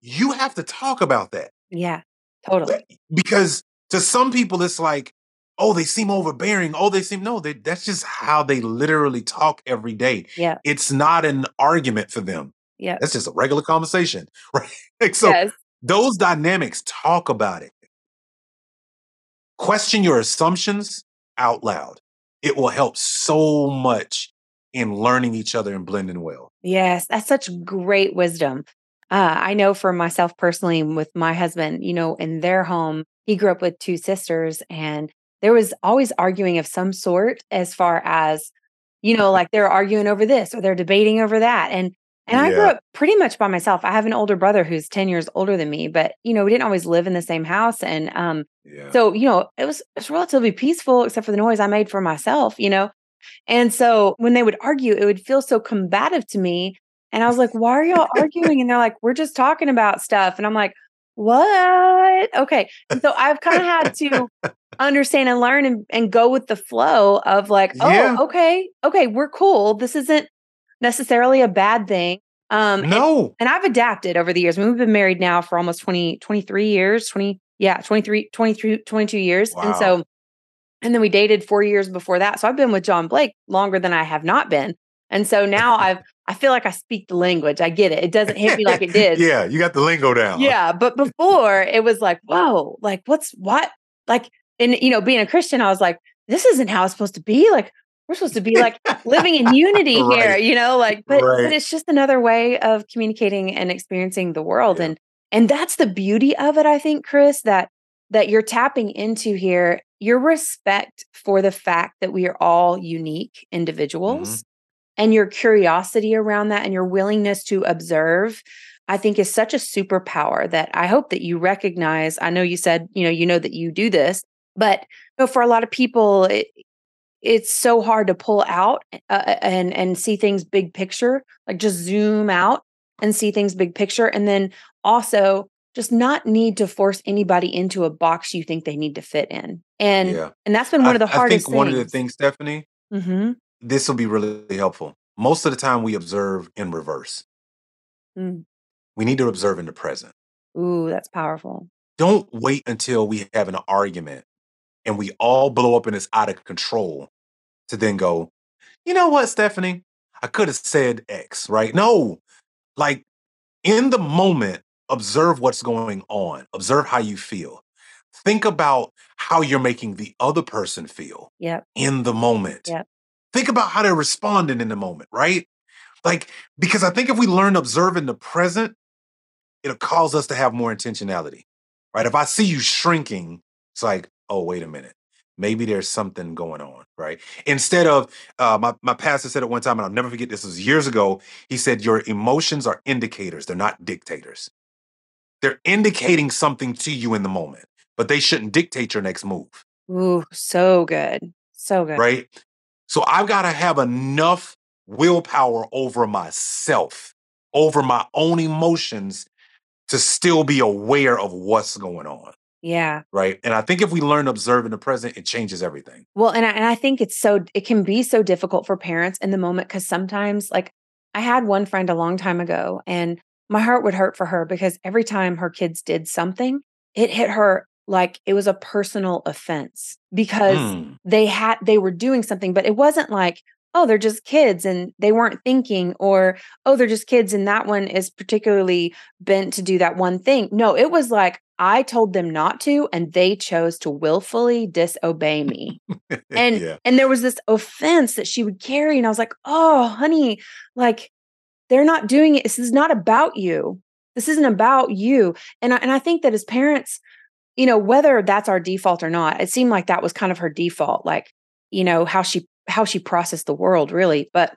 Speaker 1: you have to talk about that.
Speaker 2: Yeah, totally.
Speaker 1: Because to some people, it's like, oh, they seem overbearing. Oh, they seem no, they, that's just how they literally talk every day.
Speaker 2: Yeah.
Speaker 1: It's not an argument for them.
Speaker 2: Yeah.
Speaker 1: That's just a regular conversation. *laughs* Right. Like, so
Speaker 2: yes.
Speaker 1: those dynamics, talk about it. Question your assumptions out loud. It will help so much in learning each other and blending well.
Speaker 2: Yes, that's such great wisdom. Uh, I know for myself personally, with my husband, you know, in their home, he grew up with two sisters, and there was always arguing of some sort as far as, you know, like they're arguing over this or they're debating over that. And and I grew up pretty much by myself. I have an older brother who's 10 years older than me, but you know, we didn't always live in the same house. And um,
Speaker 1: Yeah.
Speaker 2: so, you know, it was it's relatively peaceful except for the noise I made for myself, you know. And so when they would argue, it would feel so combative to me. And I was like, why are y'all *laughs* arguing? And they're like, we're just talking about stuff. And I'm like, what? Okay. So I've kind of had to *laughs* understand and learn and, and go with the flow of like, oh,
Speaker 1: Yeah.
Speaker 2: okay, okay, we're cool. This isn't necessarily a bad thing. Um,
Speaker 1: no.
Speaker 2: and I've adapted over the years. I mean, we've been married now for almost 20, 23 years, 20, yeah, 23, 23, 22 years. And so, and then we dated four years before that. So I've been with John Blake longer than I have not been. And so now I've, I feel like I speak the language. I get it. It doesn't hit me like it *laughs* did.
Speaker 1: yeah, you got the lingo down.
Speaker 2: Yeah. But before it was like, whoa, like what's what? Like, and you know, being a Christian, I was like, this isn't how it's supposed to be. Like, we're supposed to be like living in unity *laughs* here, you know, like, but
Speaker 1: Right.
Speaker 2: but it's just another way of communicating and experiencing the world.
Speaker 1: Yeah.
Speaker 2: And and that's the beauty of it, I think, Chris, that that you're tapping into here, your respect for the fact that we are all unique mm-hmm. individuals and your curiosity around that and your willingness to observe i think is such a superpower that i hope that you recognize. I know you said you know you know that you do this but you know, for a lot of people it, it's so hard to pull out uh, and and see things big picture like just zoom out and see things big picture and then also just not need to force anybody into a box you think they need to fit in and
Speaker 1: Yeah.
Speaker 2: and that's been one of the hardest
Speaker 1: I think one of the
Speaker 2: things.
Speaker 1: things, Stephanie,
Speaker 2: hmm
Speaker 1: this will be really helpful. Most of the time, we observe in reverse.
Speaker 2: Mm.
Speaker 1: We need to observe in the present.
Speaker 2: ooh that's powerful
Speaker 1: Don't wait until we have an argument and we all blow up and it's out of control to then go, you know what, Stephanie? I could have said X, right? No, like in the moment, observe what's going on, observe how you feel. Think about how you're making the other person feel
Speaker 2: yep
Speaker 1: in the moment.
Speaker 2: Yep.
Speaker 1: Think about how they're responding in the moment, right? Like, because I think if we learn to observe in the present, it'll cause us to have more intentionality, right? If I see you shrinking, it's like, oh, wait a minute. Maybe there's something going on, right? Instead of, uh, my, my pastor said it one time, and I'll never forget this was years ago. He said, Your emotions are indicators, they're not dictators. They're indicating something to you in the moment, but they shouldn't dictate your next move
Speaker 2: Ooh, so good. So good.
Speaker 1: right? So I've got to have enough willpower over myself, over my own emotions to still be aware of what's going on,
Speaker 2: Yeah.
Speaker 1: right? And I think if we learn to observe in the present, it changes everything.
Speaker 2: Well, and I, and I think it's so it can be so difficult for parents in the moment because sometimes, like, I had one friend a long time ago, and my heart would hurt for her because every time her kids did something, it hit her like it was a personal offense because
Speaker 1: Mm,
Speaker 2: they had they were doing something, but it wasn't like oh they're just kids and they weren't thinking or oh they're just kids and that one is particularly bent to do that one thing. No, it was like I told them not to and they chose to willfully disobey me. *laughs* And
Speaker 1: yeah,
Speaker 2: and there was this offense that she would carry and i was like oh honey like they're not doing it. This is not about you. This isn't about you. And I, and I think that as parents you know whether that's our default or not it seemed like that was kind of her default like you know how she how she processed the world really. But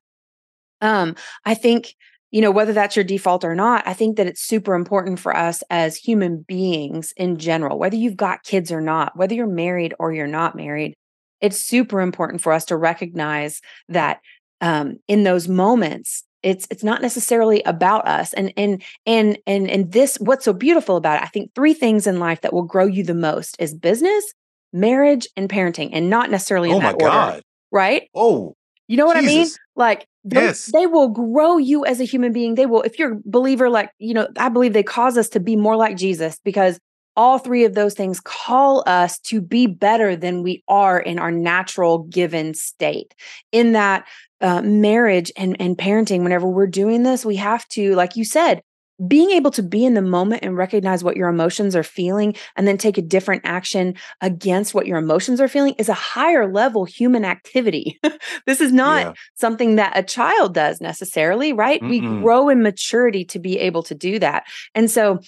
Speaker 2: um i think you know whether that's your default or not i think that it's super important for us as human beings in general whether you've got kids or not whether you're married or you're not married it's super important for us to recognize that um, in those moments it's it's not necessarily about us and and and and and this what's so beautiful about it i think three things in life that will grow you the most is business marriage and parenting and not necessarily in
Speaker 1: oh my
Speaker 2: that order
Speaker 1: God.
Speaker 2: right
Speaker 1: Oh,
Speaker 2: you know what i mean like they,
Speaker 1: Yes.
Speaker 2: they will grow you as a human being. They will, if you're a believer, like, you know, I believe they cause us to be more like Jesus because all three of those things call us to be better than we are in our natural given state. In that uh, marriage and, and parenting, whenever we're doing this, we have to, like you said, being able to be in the moment and recognize what your emotions are feeling and then take a different action against what your emotions are feeling is a higher level human activity. *laughs* this is not
Speaker 1: Yeah.
Speaker 2: something that a child does necessarily, right? We
Speaker 1: Mm-mm.
Speaker 2: grow in maturity to be able to do that. And so,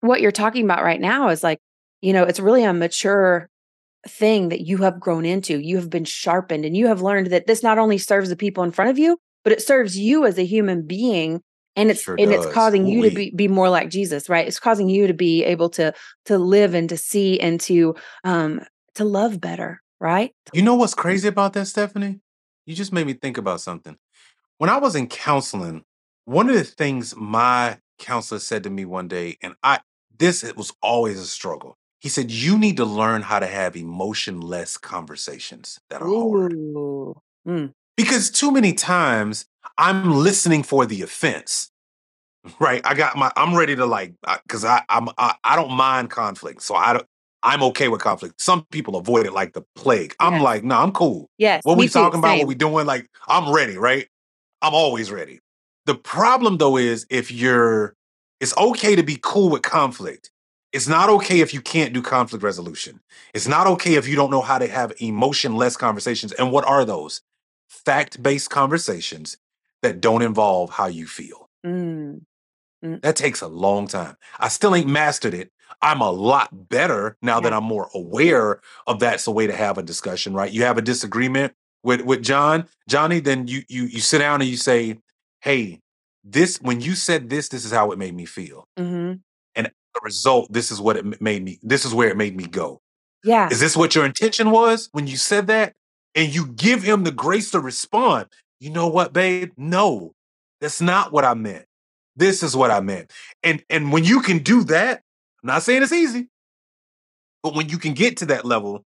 Speaker 2: what you're talking about right now is like, you know, it's really a mature thing that you have grown into. You have been sharpened and you have learned that this not only serves the people in front of you, but it serves you as a human being. And it's
Speaker 1: Sure
Speaker 2: and it's causing you to be, be more like Jesus, right? It's causing you to be able to to live and to see and to um to love better, right?
Speaker 1: You know what's crazy about that, Stephanie? You just made me think about something. When I was in counseling, one of the things my counselor said to me one day, and I this it was always a struggle. He said, You need to learn how to have emotionless conversations that are hard.
Speaker 2: Mm,
Speaker 1: Because too many times I'm listening for the offense. Right. I got my I'm ready to like because I I'm I, I don't mind conflict. So I don't I'm okay with conflict. Some people avoid it like the plague. I'm
Speaker 2: Yes.
Speaker 1: like, no, I'm cool.
Speaker 2: Yes.
Speaker 1: What we
Speaker 2: too,
Speaker 1: talking about,
Speaker 2: same.
Speaker 1: what we doing, like I'm ready, right? I'm always ready. The problem though is if you're it's okay to be cool with conflict. It's not okay if you can't do conflict resolution. It's not okay if you don't know how to have emotionless conversations. And what are those? Fact-based conversations that don't involve how you feel.
Speaker 2: Mm,
Speaker 1: That takes a long time. I still ain't mastered it. I'm a lot better now that I'm more aware of that's the way to have a discussion, right? You have a disagreement with with John, Johnny, then you you you sit down and you say, "Hey, this when you said this, this is how it made me feel.
Speaker 2: hmm
Speaker 1: The result, this is what it made me. This is where it made me go.
Speaker 2: Yeah.
Speaker 1: Is this what your intention was when you said that?" And you give him the grace to respond. You know what, babe? No, that's not what I meant. This is what I meant. And and when you can do that, I'm not saying it's easy, but when you can get to that level,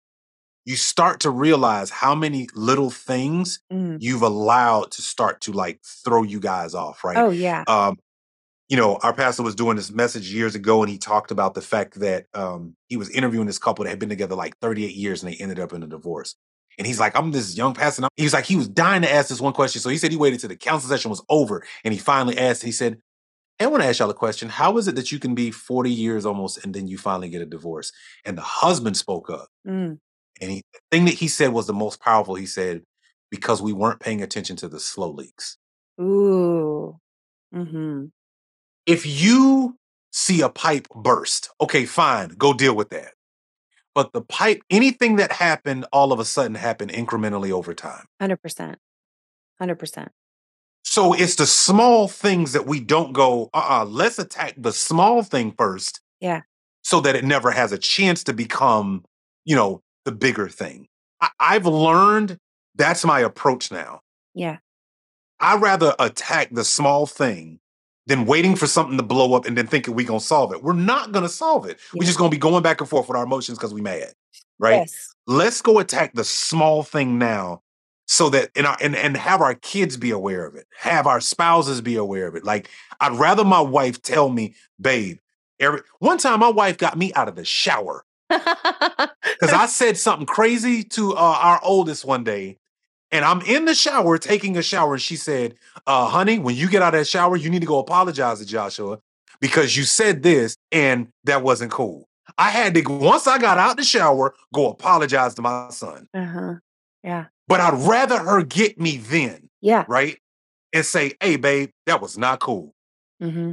Speaker 1: you start to realize how many little things
Speaker 2: Mm.
Speaker 1: you've allowed to start to like throw you guys off, right?
Speaker 2: Oh yeah.
Speaker 1: um, you know, our pastor was doing this message years ago, and he talked about the fact that um, he was interviewing this couple that had been together like 38 years, and they ended up in a divorce. And he's like, "I'm this young pastor." and I'm-" He's like, he was dying to ask this one question, so he said he waited till the council session was over, and he finally asked. He said, "I want to ask y'all a question. How is it that you can be 40 years almost, and then you finally get a divorce?" And the husband spoke up,
Speaker 2: Mm.
Speaker 1: And he, the thing that he said was the most powerful. He said, "Because we weren't paying attention to the slow leaks."
Speaker 2: Ooh. Mm-hmm.
Speaker 1: if you see a pipe burst, okay, fine, go deal with that. But the pipe, anything that happened all of a sudden happened incrementally over time.
Speaker 2: Hundred percent. Hundred percent.
Speaker 1: So it's the small things that we don't go, uh uh-uh, uh, let us attack the small thing first.
Speaker 2: Yeah.
Speaker 1: So that it never has a chance to become, you know, the bigger thing. I- I've learned that's my approach now.
Speaker 2: Yeah.
Speaker 1: I'd rather attack the small thing than waiting for something to blow up and then thinking we're gonna solve it. We're not gonna solve it. We're just gonna be going back and forth with our emotions because we mad. Right?
Speaker 2: Yes.
Speaker 1: Let's go attack the small thing now so that and, our, and and have our kids be aware of it, have our spouses be aware of it. Like I'd rather my wife tell me, babe, every one time my wife got me out of the shower *laughs* because I said something crazy to uh, our oldest one day. And I'm in the shower taking a shower, and she said, uh, honey, when you get out of that shower, you need to go apologize to Joshua because you said this and that wasn't cool. I had to, once I got out the shower, go apologize to my son.
Speaker 2: uh-huh. Yeah.
Speaker 1: But I'd rather her get me then,
Speaker 2: Yeah.
Speaker 1: right? And say, hey, babe, that was not cool.
Speaker 2: Mm-hmm.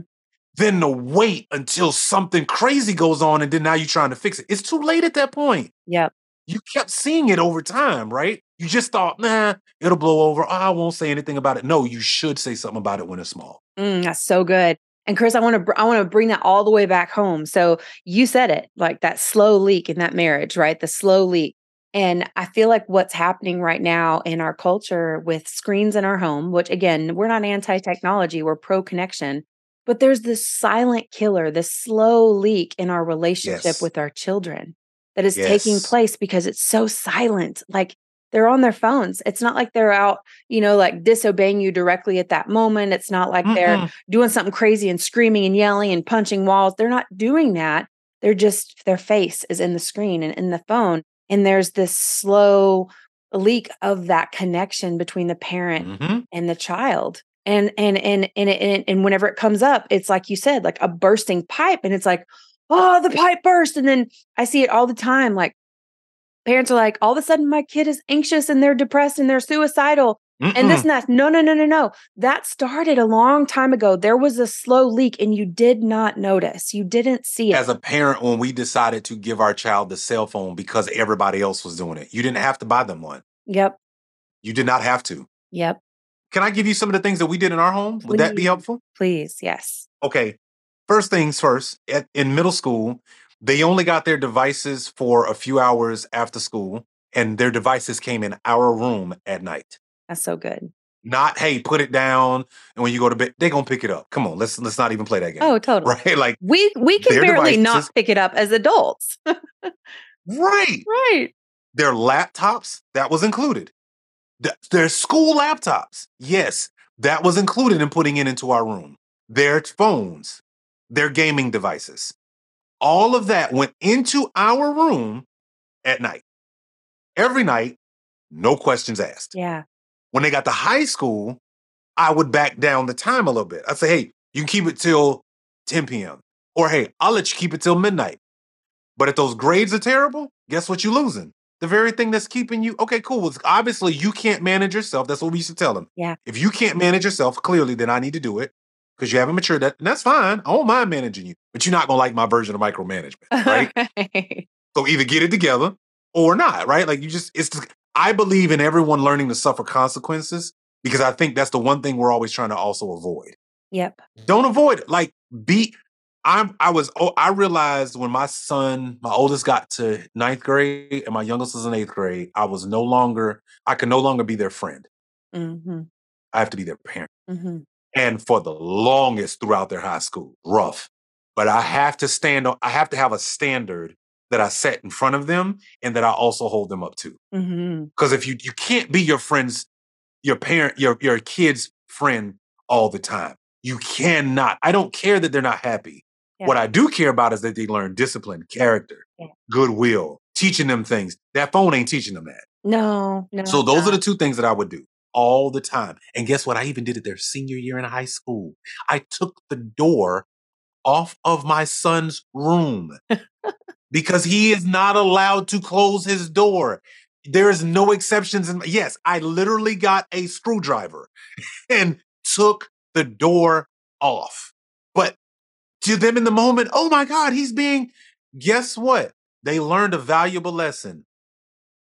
Speaker 1: Than to wait until something crazy goes on and then now you're trying to fix it. It's too late at that point.
Speaker 2: Yep.
Speaker 1: you kept seeing it over time, right? You just thought, nah, it'll blow over. Oh, I won't say anything about it. No, you should say something about it when it's small.
Speaker 2: Mm, that's so good. And Chris, I want to br- I want to bring that all the way back home. So you said it, like that slow leak in that marriage, right? The slow leak. And I feel like what's happening right now in our culture with screens in our home, which again, we're not anti-technology, we're pro-connection, but there's this silent killer, this slow leak in our relationship
Speaker 1: Yes.
Speaker 2: with our children that is taking place because it's so silent. Like they're on their phones. It's not like they're out, you know, like disobeying you directly at that moment. It's not like
Speaker 1: Mm-mm.
Speaker 2: they're doing something crazy and screaming and yelling and punching walls. They're not doing that. They're just, their face is in the screen and in the phone. And there's this slow leak of that connection between the parent
Speaker 1: hmm
Speaker 2: and the child. And and and and and, and whenever it comes up, it's like you said, like a bursting pipe, and it's like, oh, the pipe burst. And then I see it all the time. Like parents are like, all of a sudden, my kid is anxious and they're depressed and they're suicidal and this and that. No, no, no, no, no. That started a long time ago. There was a slow leak, and you did not notice. You didn't see it.
Speaker 1: As a parent, when we decided to give our child the cell phone because everybody else was doing it, you didn't have to buy them one.
Speaker 2: yep.
Speaker 1: You did not have to.
Speaker 2: Yep.
Speaker 1: Can I give you some of the things that we did in our home? Would that be helpful?
Speaker 2: Please. Yes.
Speaker 1: Okay. First things first, at, in middle school, they only got their devices for a few hours after school, and their devices came in our room at night.
Speaker 2: That's so good.
Speaker 1: Not, hey, put it down, and when you go to bed, they're gonna pick it up. Come on, let's let's not even play that game.
Speaker 2: Oh, *laughs* totally.
Speaker 1: right? Like,
Speaker 2: We we can barely not pick it up as adults. *laughs*
Speaker 1: right.
Speaker 2: right.
Speaker 1: Their laptops, that was included. Th- Their school laptops, yes, that was included in putting it into our room. Their phones, their gaming devices, all of that went into our room at night. Every night, no questions asked.
Speaker 2: Yeah.
Speaker 1: When they got to high school, I would back down the time a little bit. I'd say, hey, you can keep it till 10 p.m. Or hey, I'll let you keep it till midnight. But if those grades are terrible, guess what you're losing? The very thing that's keeping you, okay, cool. Well, obviously, you can't manage yourself. That's what we used to tell them.
Speaker 2: Yeah.
Speaker 1: If you can't manage yourself, clearly, then I need to do it because you haven't matured. That, and that's fine. I don't mind managing you, but you're not going to like my version of micromanagement, *laughs* right?
Speaker 2: Right.
Speaker 1: So either get it together or not, right? Like you just, it's, just, I believe in everyone learning to suffer consequences because I think that's the one thing we're always trying to also avoid.
Speaker 2: Yep.
Speaker 1: Don't avoid it. Like be, I'm, I was, oh, I realized when my son, my oldest got to ninth grade and my youngest was in eighth grade, I was no longer, I could no longer be their friend.
Speaker 2: Mm-hmm.
Speaker 1: I have to be their parent.
Speaker 2: Mm-hmm.
Speaker 1: And for the longest throughout their high school, rough. But I have to stand on, I have to have a standard that I set in front of them and that I also hold them up to.
Speaker 2: Mm-hmm.
Speaker 1: Because if you you can't be your friend's, your parent, your your kid's friend all the time. You cannot. I don't care that they're not happy. What I do care about is that they learn discipline, character,
Speaker 2: Yeah.
Speaker 1: goodwill, teaching them things. That phone ain't teaching them that.
Speaker 2: No, no.
Speaker 1: so those are the two things that I would do all the time. And guess what? I even did it their senior year in high school. I took the door off of my son's room because he is not allowed to close his door. There is no exceptions. In, yes, I literally got a screwdriver and took the door off. But to them in the moment, oh my God, he's being, guess what? They learned a valuable lesson.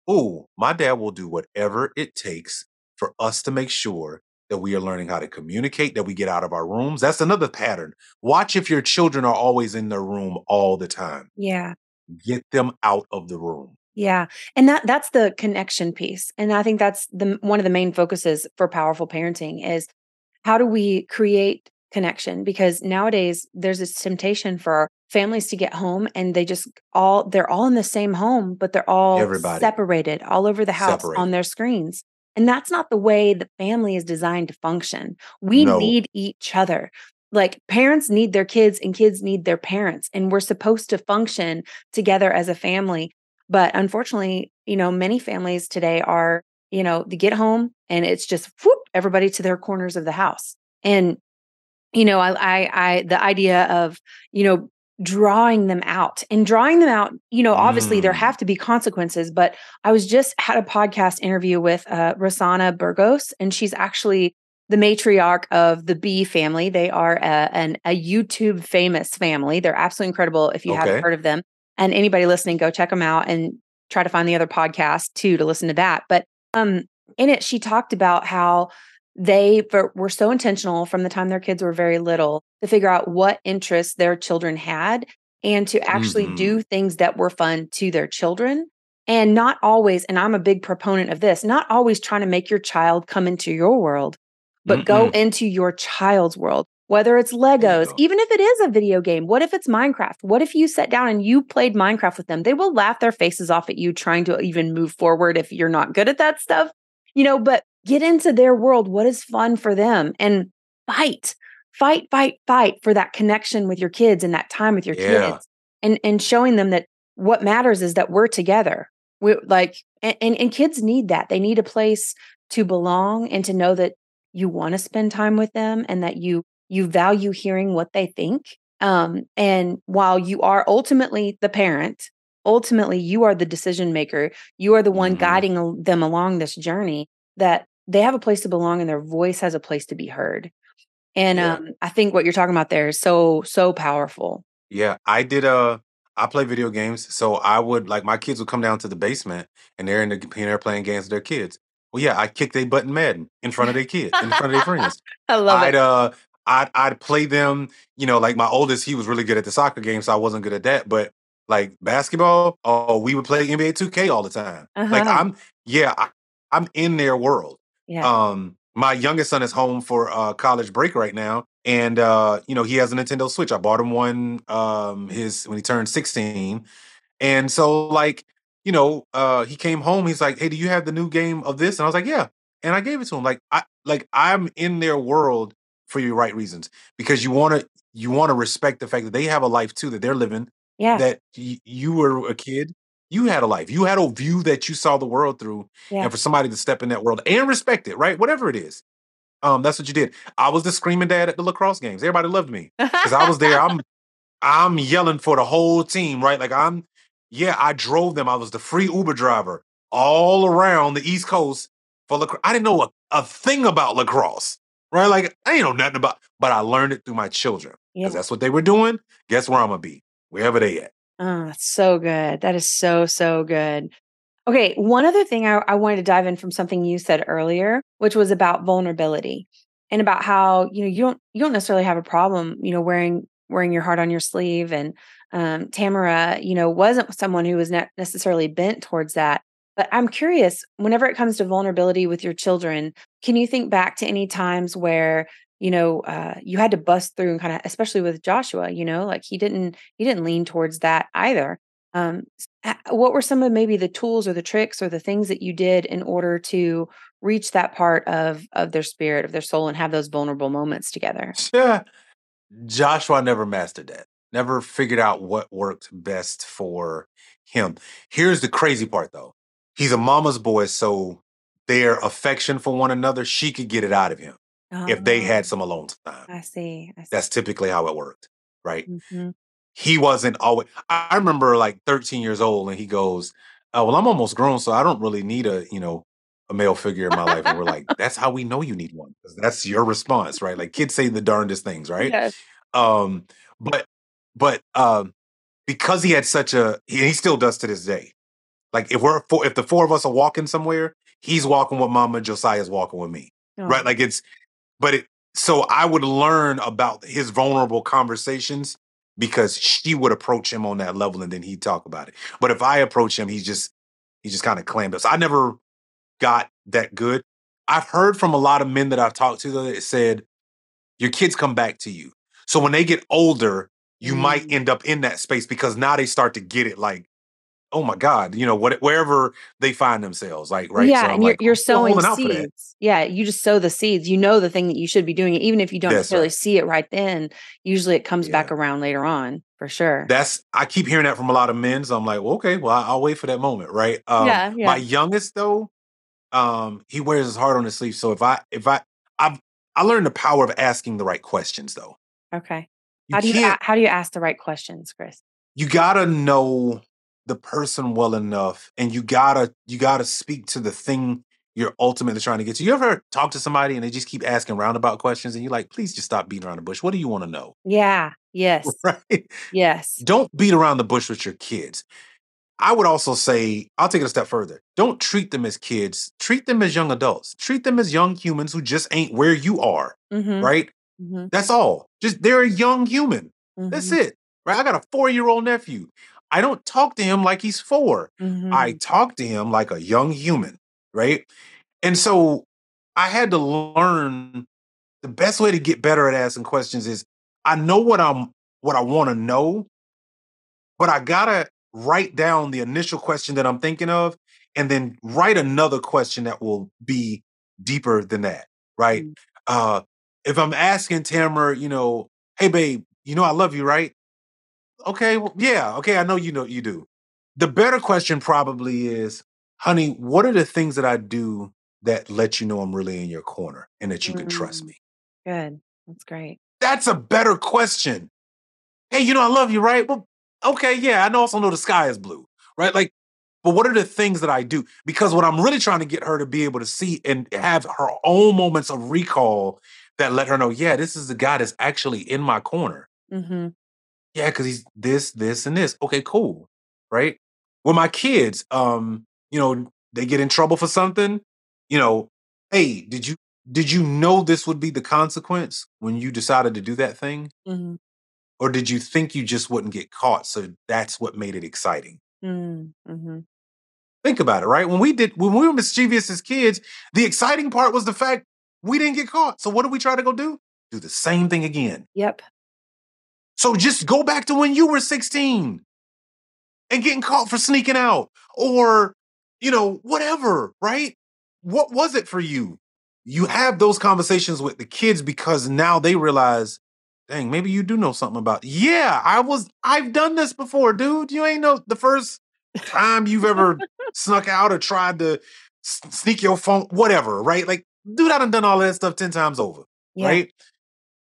Speaker 1: Oh, my dad will do whatever it takes for us to make sure that we are learning how to communicate, that we get out of our rooms. That's another pattern. Watch if your children are always in their room all the time.
Speaker 2: Yeah.
Speaker 1: Get them out of the room.
Speaker 2: Yeah. And that that's the connection piece. And I think that's the one of the main focuses for powerful parenting is how do we create connection because nowadays there's this temptation for families to get home and they just all they're all in the same home but they're all
Speaker 1: Everybody.
Speaker 2: separated all over the house
Speaker 1: Separated.
Speaker 2: on their screens. And that's not the way the family is designed to function. We
Speaker 1: No.
Speaker 2: need each other. Like parents need their kids and kids need their parents and we're supposed to function together as a family. But unfortunately, you know, many families today are, you know, they get home and it's just whoop, everybody to their corners of the house. And, you know, I, I, I, the idea of, you know, drawing them out and drawing them out, you know, obviously there
Speaker 1: Mm.
Speaker 2: have to be consequences. But I was just had a podcast interview with uh, Rosanna Burgos, and she's actually the matriarch of the bee family. They are a, an, a YouTube famous family. They're absolutely incredible. If you
Speaker 1: Okay.
Speaker 2: haven't heard of them, and anybody listening, go check them out and try to find the other podcast too to listen to that. But um, in it, she talked about how they were so intentional from the time their kids were very little to figure out what interests their children had and to actually
Speaker 1: Mhm.
Speaker 2: do things that were fun to their children. And not always, and I'm a big proponent of this, not always trying to make your child come into your world, but go into your child's world. whether it's Legos, even if it is a video game. What if it's Minecraft? What if you sat down and you played Minecraft with them? They will laugh their faces off at you trying to even move forward if you're not good at that stuff, you know, but get into their world. What is fun for them and fight, fight, fight, fight for that connection with your kids and that time with your
Speaker 1: Yeah.
Speaker 2: kids and, and showing them that what matters is that we're together. We like, and, and, and kids need that. They need a place to belong and to know that you want to spend time with them and that you you value hearing what they think um and while you are ultimately the parent ultimately you are the decision maker you are the one
Speaker 1: Mhm.
Speaker 2: guiding them along this journey that they have a place to belong and their voice has a place to be heard and
Speaker 1: Yeah.
Speaker 2: um i think what you're talking about there is so so powerful
Speaker 1: Yeah, I did. a I play video games, so I would like my kids would come down to the basement and they're in the and they're playing games with their kids. Well, yeah, I kick their butt in Madden in front of their kids, in front of their friends. *laughs*
Speaker 2: i love
Speaker 1: I'd
Speaker 2: it
Speaker 1: uh, I'd I'd play them. You know, like my oldest, he was really good at the soccer game, so I wasn't good at that. But like basketball, oh, we would play NBA 2K all the time. Like
Speaker 2: Uh-huh.
Speaker 1: I'm, yeah, I, I'm in their world.
Speaker 2: Yeah
Speaker 1: Um, my youngest son is home for uh college break right now, and uh, you know, he has a Nintendo Switch. I bought him one um his when he turned 16. And so like, you know, uh he came home, he's like, Hey, do you have the new game of this? And I was like, Yeah. And I gave it to him. Like I like I'm in their world for your right reasons because you want to you want to respect the fact that they have a life too that they're living
Speaker 2: yeah
Speaker 1: that y- you were a kid you had a life you had a view that you saw the world through
Speaker 2: yeah.
Speaker 1: and for somebody to step in that world and respect it right? Whatever it is um that's what you did. I was the screaming dad at the lacrosse games. Everybody loved me because i was there. I'm i'm yelling for the whole team right? Like i'm yeah i drove them. I was the free uber driver all around the east coast for lacrosse i didn't know a, a thing about lacrosse right? Like i ain't know nothing about but i learned it through my children
Speaker 2: yeah.
Speaker 1: because that's what they were doing. Guess where i'm gonna be? Wherever they at
Speaker 2: Oh, so good. That is so, so good. Okay. One other thing I, I wanted to dive in from something you said earlier, which was about vulnerability and about how, you know, you don't you don't necessarily have a problem, you know, wearing wearing your heart on your sleeve. And um Tamara, you know, wasn't someone who was not necessarily bent towards that. But I'm curious, whenever it comes to vulnerability with your children, can you think back to any times where you know uh, you had to bust through and kind of especially with joshua you know like he didn't he didn't lean towards that either um what were some of maybe the tools or the tricks or the things that you did in order to reach that part of of their spirit of their soul and have those vulnerable moments together *laughs*
Speaker 1: Yeah. Joshua never mastered that. Never figured out what worked best for him. Here's the crazy part though. He's a mama's boy, so their affection for one another, she could get it out of him if they
Speaker 2: Oh,
Speaker 1: had some alone time.
Speaker 2: i see i see
Speaker 1: That's typically how it worked, right?
Speaker 2: Mhm.
Speaker 1: He wasn't always I remember like 13 years old and he goes, Oh, well, I'm almost grown, so I don't really need a, you know, a male figure in my life. And we're like, *laughs* that's how we know you need one. 'cause That's your response, right? Like kids say the darndest things, right?
Speaker 2: yes
Speaker 1: Um, but but um, because he had such a he, he still does to this day. Like if we're four, if the four of us are walking somewhere, he's walking with Mama, Josiah's walking with me, right?
Speaker 2: Oh,
Speaker 1: Like it's, but it. So I would learn about his vulnerable conversations because she would approach him on that level, and then he'd talk about it. But if I approach him, he's just he just kind of clammed up. So I never got that good. I've heard from a lot of men that I've talked to that said your kids come back to you. So when they get older, you might
Speaker 2: Mm.
Speaker 1: end up in that space because now they start to get it like, oh my God, you know, what wherever they find themselves, like, right?
Speaker 2: yeah,
Speaker 1: so
Speaker 2: and you're
Speaker 1: like,
Speaker 2: you're sowing
Speaker 1: for that.
Speaker 2: seeds. Yeah, you just sow the seeds. You know the thing that you should be doing, even if you don't
Speaker 1: That's
Speaker 2: necessarily
Speaker 1: right.
Speaker 2: see it right then. Usually, it comes back around later on, for sure.
Speaker 1: That's I keep hearing that from a lot of men. So I'm like, well, okay, well, I- I'll wait for that moment, right? Um,
Speaker 2: Yeah,
Speaker 1: my youngest though, um, he wears his heart on his sleeve. So if I if I I've I learned the power of asking the right questions though.
Speaker 2: Okay.
Speaker 1: You
Speaker 2: How do you how do you ask the right questions, Chris?
Speaker 1: you gotta know the person well enough and you gotta you gotta speak to the thing you're ultimately trying to get to. You ever talk to somebody and they just keep asking roundabout questions and you're like please just stop beating around the bush. What do you want to know?
Speaker 2: Yeah. Yes. *laughs*
Speaker 1: right?
Speaker 2: Yes.
Speaker 1: don't beat around the bush with your kids. I would also say i'll take it a step further. Don't treat them as kids. Treat them as young adults. Treat them as young humans who just ain't where you are
Speaker 2: Mm-hmm.
Speaker 1: right?
Speaker 2: Mm-hmm.
Speaker 1: that's all. Just they're a young human. That's
Speaker 2: mm-hmm,
Speaker 1: it right? I got a four-year-old nephew i don't talk to him like he's four I
Speaker 2: mm-hmm.
Speaker 1: talk to him like a young human, right? And so I had to learn the best way to get better at asking questions is I know what I'm what I want to know, but I gotta write down the initial question that I'm thinking of and then write another question that will be deeper than that. Right. Mm-hmm. Uh if I'm asking Tamara, you know, hey babe, you know I love you, right? Okay, well, yeah, okay, I know you know you do. The better question probably is, honey, what are the things that I do that let you know I'm really in your corner and that you mm-hmm. can trust mm. me?
Speaker 2: Good. That's great.
Speaker 1: That's a better question. Hey, you know, I love you, right? Well, okay, yeah, I also know the sky is blue, right? Like, but what are the things that I do? Because what I'm really trying to get her to be able to see and have her own moments of recall that let her know, yeah, this is the guy that's actually in my corner. Mm-hmm. Yeah, because he's this, this, and this. Okay, cool. Right. With my kids, um, you know, they get in trouble for something, you know, hey, did you did you know this would be the consequence when you decided to do that thing? Mm-hmm. Or did you think you just wouldn't get caught? So that's what made it exciting. Mm, mm-hmm. Think about it, right? When we did, when we were mischievous as kids, the exciting part was the fact we didn't get caught. So what did we try to go do? Do the same thing again.
Speaker 2: Yep.
Speaker 1: So just go back to when you were 16 and getting caught for sneaking out or, you know, whatever, right? What was it for you? You have those conversations with the kids because now they realize, dang, maybe you do know something about. Yeah, I was, I've done this before, dude. You ain't know the first time you've ever snuck out or tried to sneak your phone, whatever, right? Like, dude, I done done all that stuff 10 times over, yeah. right?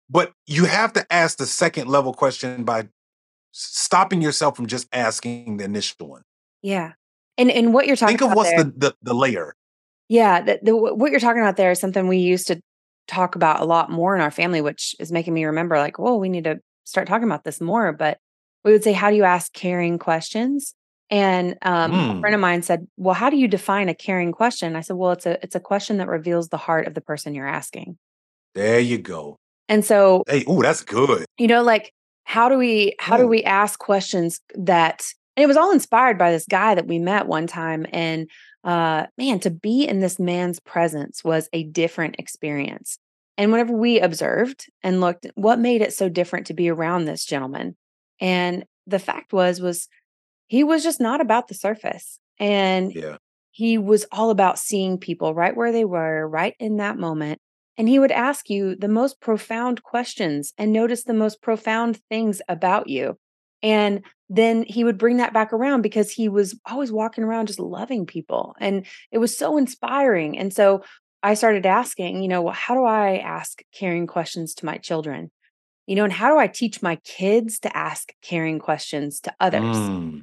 Speaker 1: But you have to ask the second level question by stopping yourself from just asking the initial one.
Speaker 2: Yeah. And and what you're talking about.
Speaker 1: Think of what's there, the, the, the layer.
Speaker 2: Yeah, the, the, what you're talking about there is something we used to talk about a lot more in our family, which is making me remember like, whoa, we need to start talking about this more. But we would say, how do you ask caring questions? And um, mm. a friend of hmm. mine said, "Well, how do you define a caring question?" I said, "Well, it's a it's a question that reveals the heart of the person you're asking."
Speaker 1: There you go.
Speaker 2: And so,
Speaker 1: hey, oh, that's good.
Speaker 2: You know, like how do we how do we ask questions that and it was all inspired by this guy that we met one time and uh man to be in this man's presence was a different experience and whenever we observed and looked what made it so different to be around this gentleman and the fact was was he was just not about the surface and
Speaker 1: yeah.
Speaker 2: he was all about seeing people right where they were right in that moment and he would ask you the most profound questions and notice the most profound things about you. And then he would bring that back around because he was always walking around just loving people. And it was so inspiring. And so I started asking, you know, well, how do I ask caring questions to my children? You know, and how do I teach my kids to ask caring questions to others? Mm.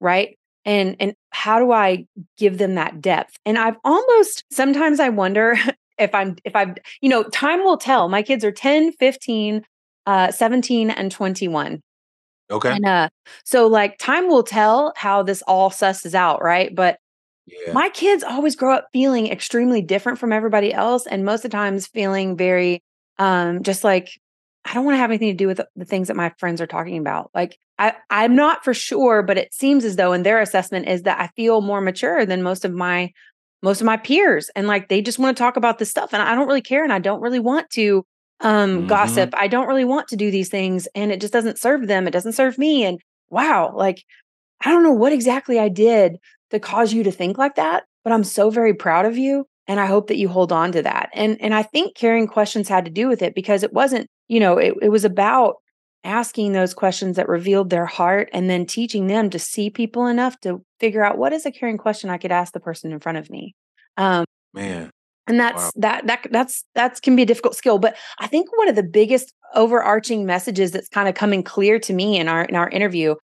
Speaker 2: Right and and how do i give them that depth and i've almost sometimes i wonder *laughs* if I'm if I've you know time will tell. My kids are 10, 15, uh 17 and 21.
Speaker 1: Okay.
Speaker 2: And uh so like time will tell how this all susses out, right? But yeah. my kids always grow up feeling extremely different from everybody else and most of the times feeling very um just like I don't want to have anything to do with the things that my friends are talking about. Like I I'm not for sure, but it seems as though in their assessment is that I feel more mature than most of my most of my peers and like they just want to talk about this stuff and I don't really care and I don't really want to um mm-hmm. gossip. I don't really want to do these things and it just doesn't serve them. It doesn't serve me and wow, like I don't know what exactly I did to cause you to think like that, but I'm so very proud of you and I hope that you hold on to that. And and I think caring questions had to do with it because it wasn't, you know, it, it was about asking those questions that revealed their heart and then teaching them to see people enough to figure out what is a caring question I could ask the person in front of me.
Speaker 1: Um, Man.
Speaker 2: And that's wow. that that that's that's can be a difficult skill. But I think one of the biggest overarching messages that's kind of coming clear to me in our in our interview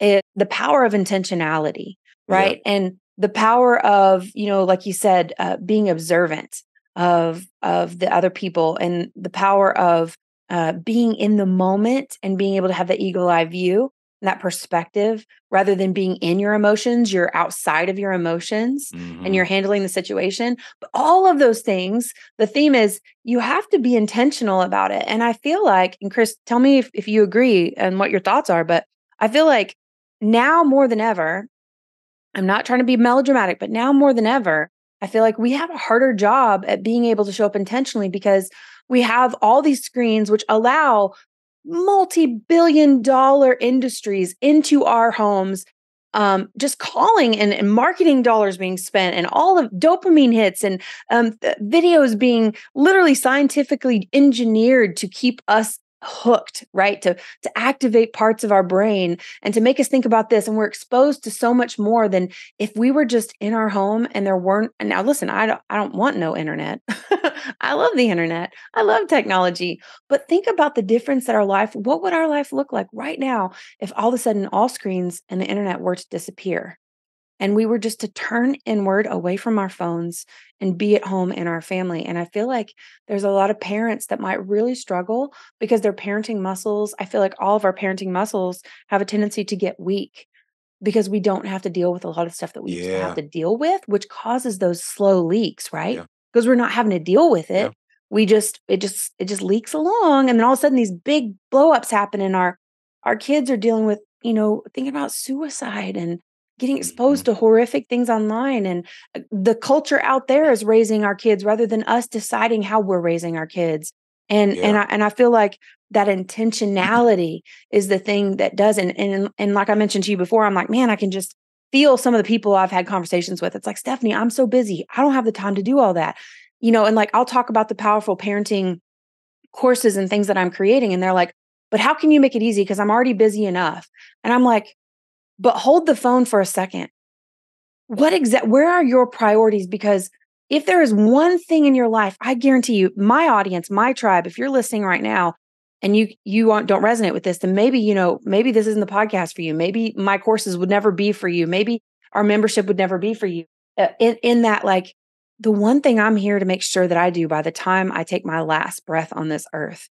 Speaker 2: is the power of intentionality, right? Yeah. And the power of you know, like you said, uh, being observant of of the other people, and the power of uh, being in the moment and being able to have the eagle eye view that perspective rather than being in your emotions you're outside of your emotions mm-hmm. and you're mm-hmm. handling the situation but all of those things the theme is you have to be intentional about it and i feel like and chris tell me if, if you agree and what your thoughts are but i feel like now more than ever i'm not trying to be melodramatic but now more than ever i feel like we have a harder job at being able to show up intentionally because We have all these screens which allow multi billion dollar industries into our homes um, just calling and, and, marketing dollars being spent and all of dopamine hits and um, videos being literally scientifically engineered to keep us hooked right? To to activate parts of our brain and to make us think about this and we're exposed to so much more than if we were just in our home and there weren't and now listen i don't i don't want no internet. *laughs* I love the internet. I love technology. But think about the difference that our life what would our life look like right now if all of a sudden all screens and the internet were to disappear and we were just to turn inward away from our phones and be at home in our family. And I feel like there's a lot of parents that might really struggle because their parenting muscles, I feel like all of our parenting muscles have a tendency to get weak because we don't have to deal with a lot of stuff that we yeah. used to have to deal with, which causes those slow leaks, right? Yeah. Because we're not having to deal with it. Yeah. We just it just it just leaks along and then all of a sudden these big blowups happen and our our kids are dealing with, you know, thinking about suicide and getting exposed mm-hmm. to horrific things online and uh, the culture out there is raising our kids rather than us deciding how we're raising our kids. And yeah. and I and I feel like that intentionality is the thing that does and, and and like I mentioned to you before I'm like man I can just feel some of the people I've had conversations with. It's like Stephanie I'm so busy. I don't have the time to do all that. You know and like I'll talk about the powerful parenting courses and things that I'm creating and they're like but how can you make it easy? Because I'm already busy enough. And I'm like but hold the phone for a second. What exact where are your priorities because if there is one thing in your life, I guarantee you, my audience, my tribe, if you're listening right now and you you don't resonate with this, then maybe, you know, maybe this isn't the podcast for you. Maybe my courses would never be for you. Maybe our membership would never be for you. Uh, in, in that like the one thing I'm here to make sure that I do by the time I take my last breath on this earth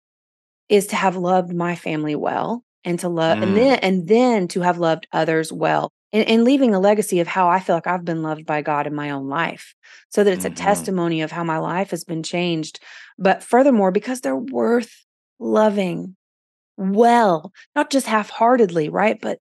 Speaker 2: is to have loved my family well and to love mm. and then and then to have loved others well and, and, leaving a legacy of how I feel like I've been loved by God in my own life so that it's mm-hmm. a testimony of how my life has been changed but furthermore because they're worth loving well not just half-heartedly right but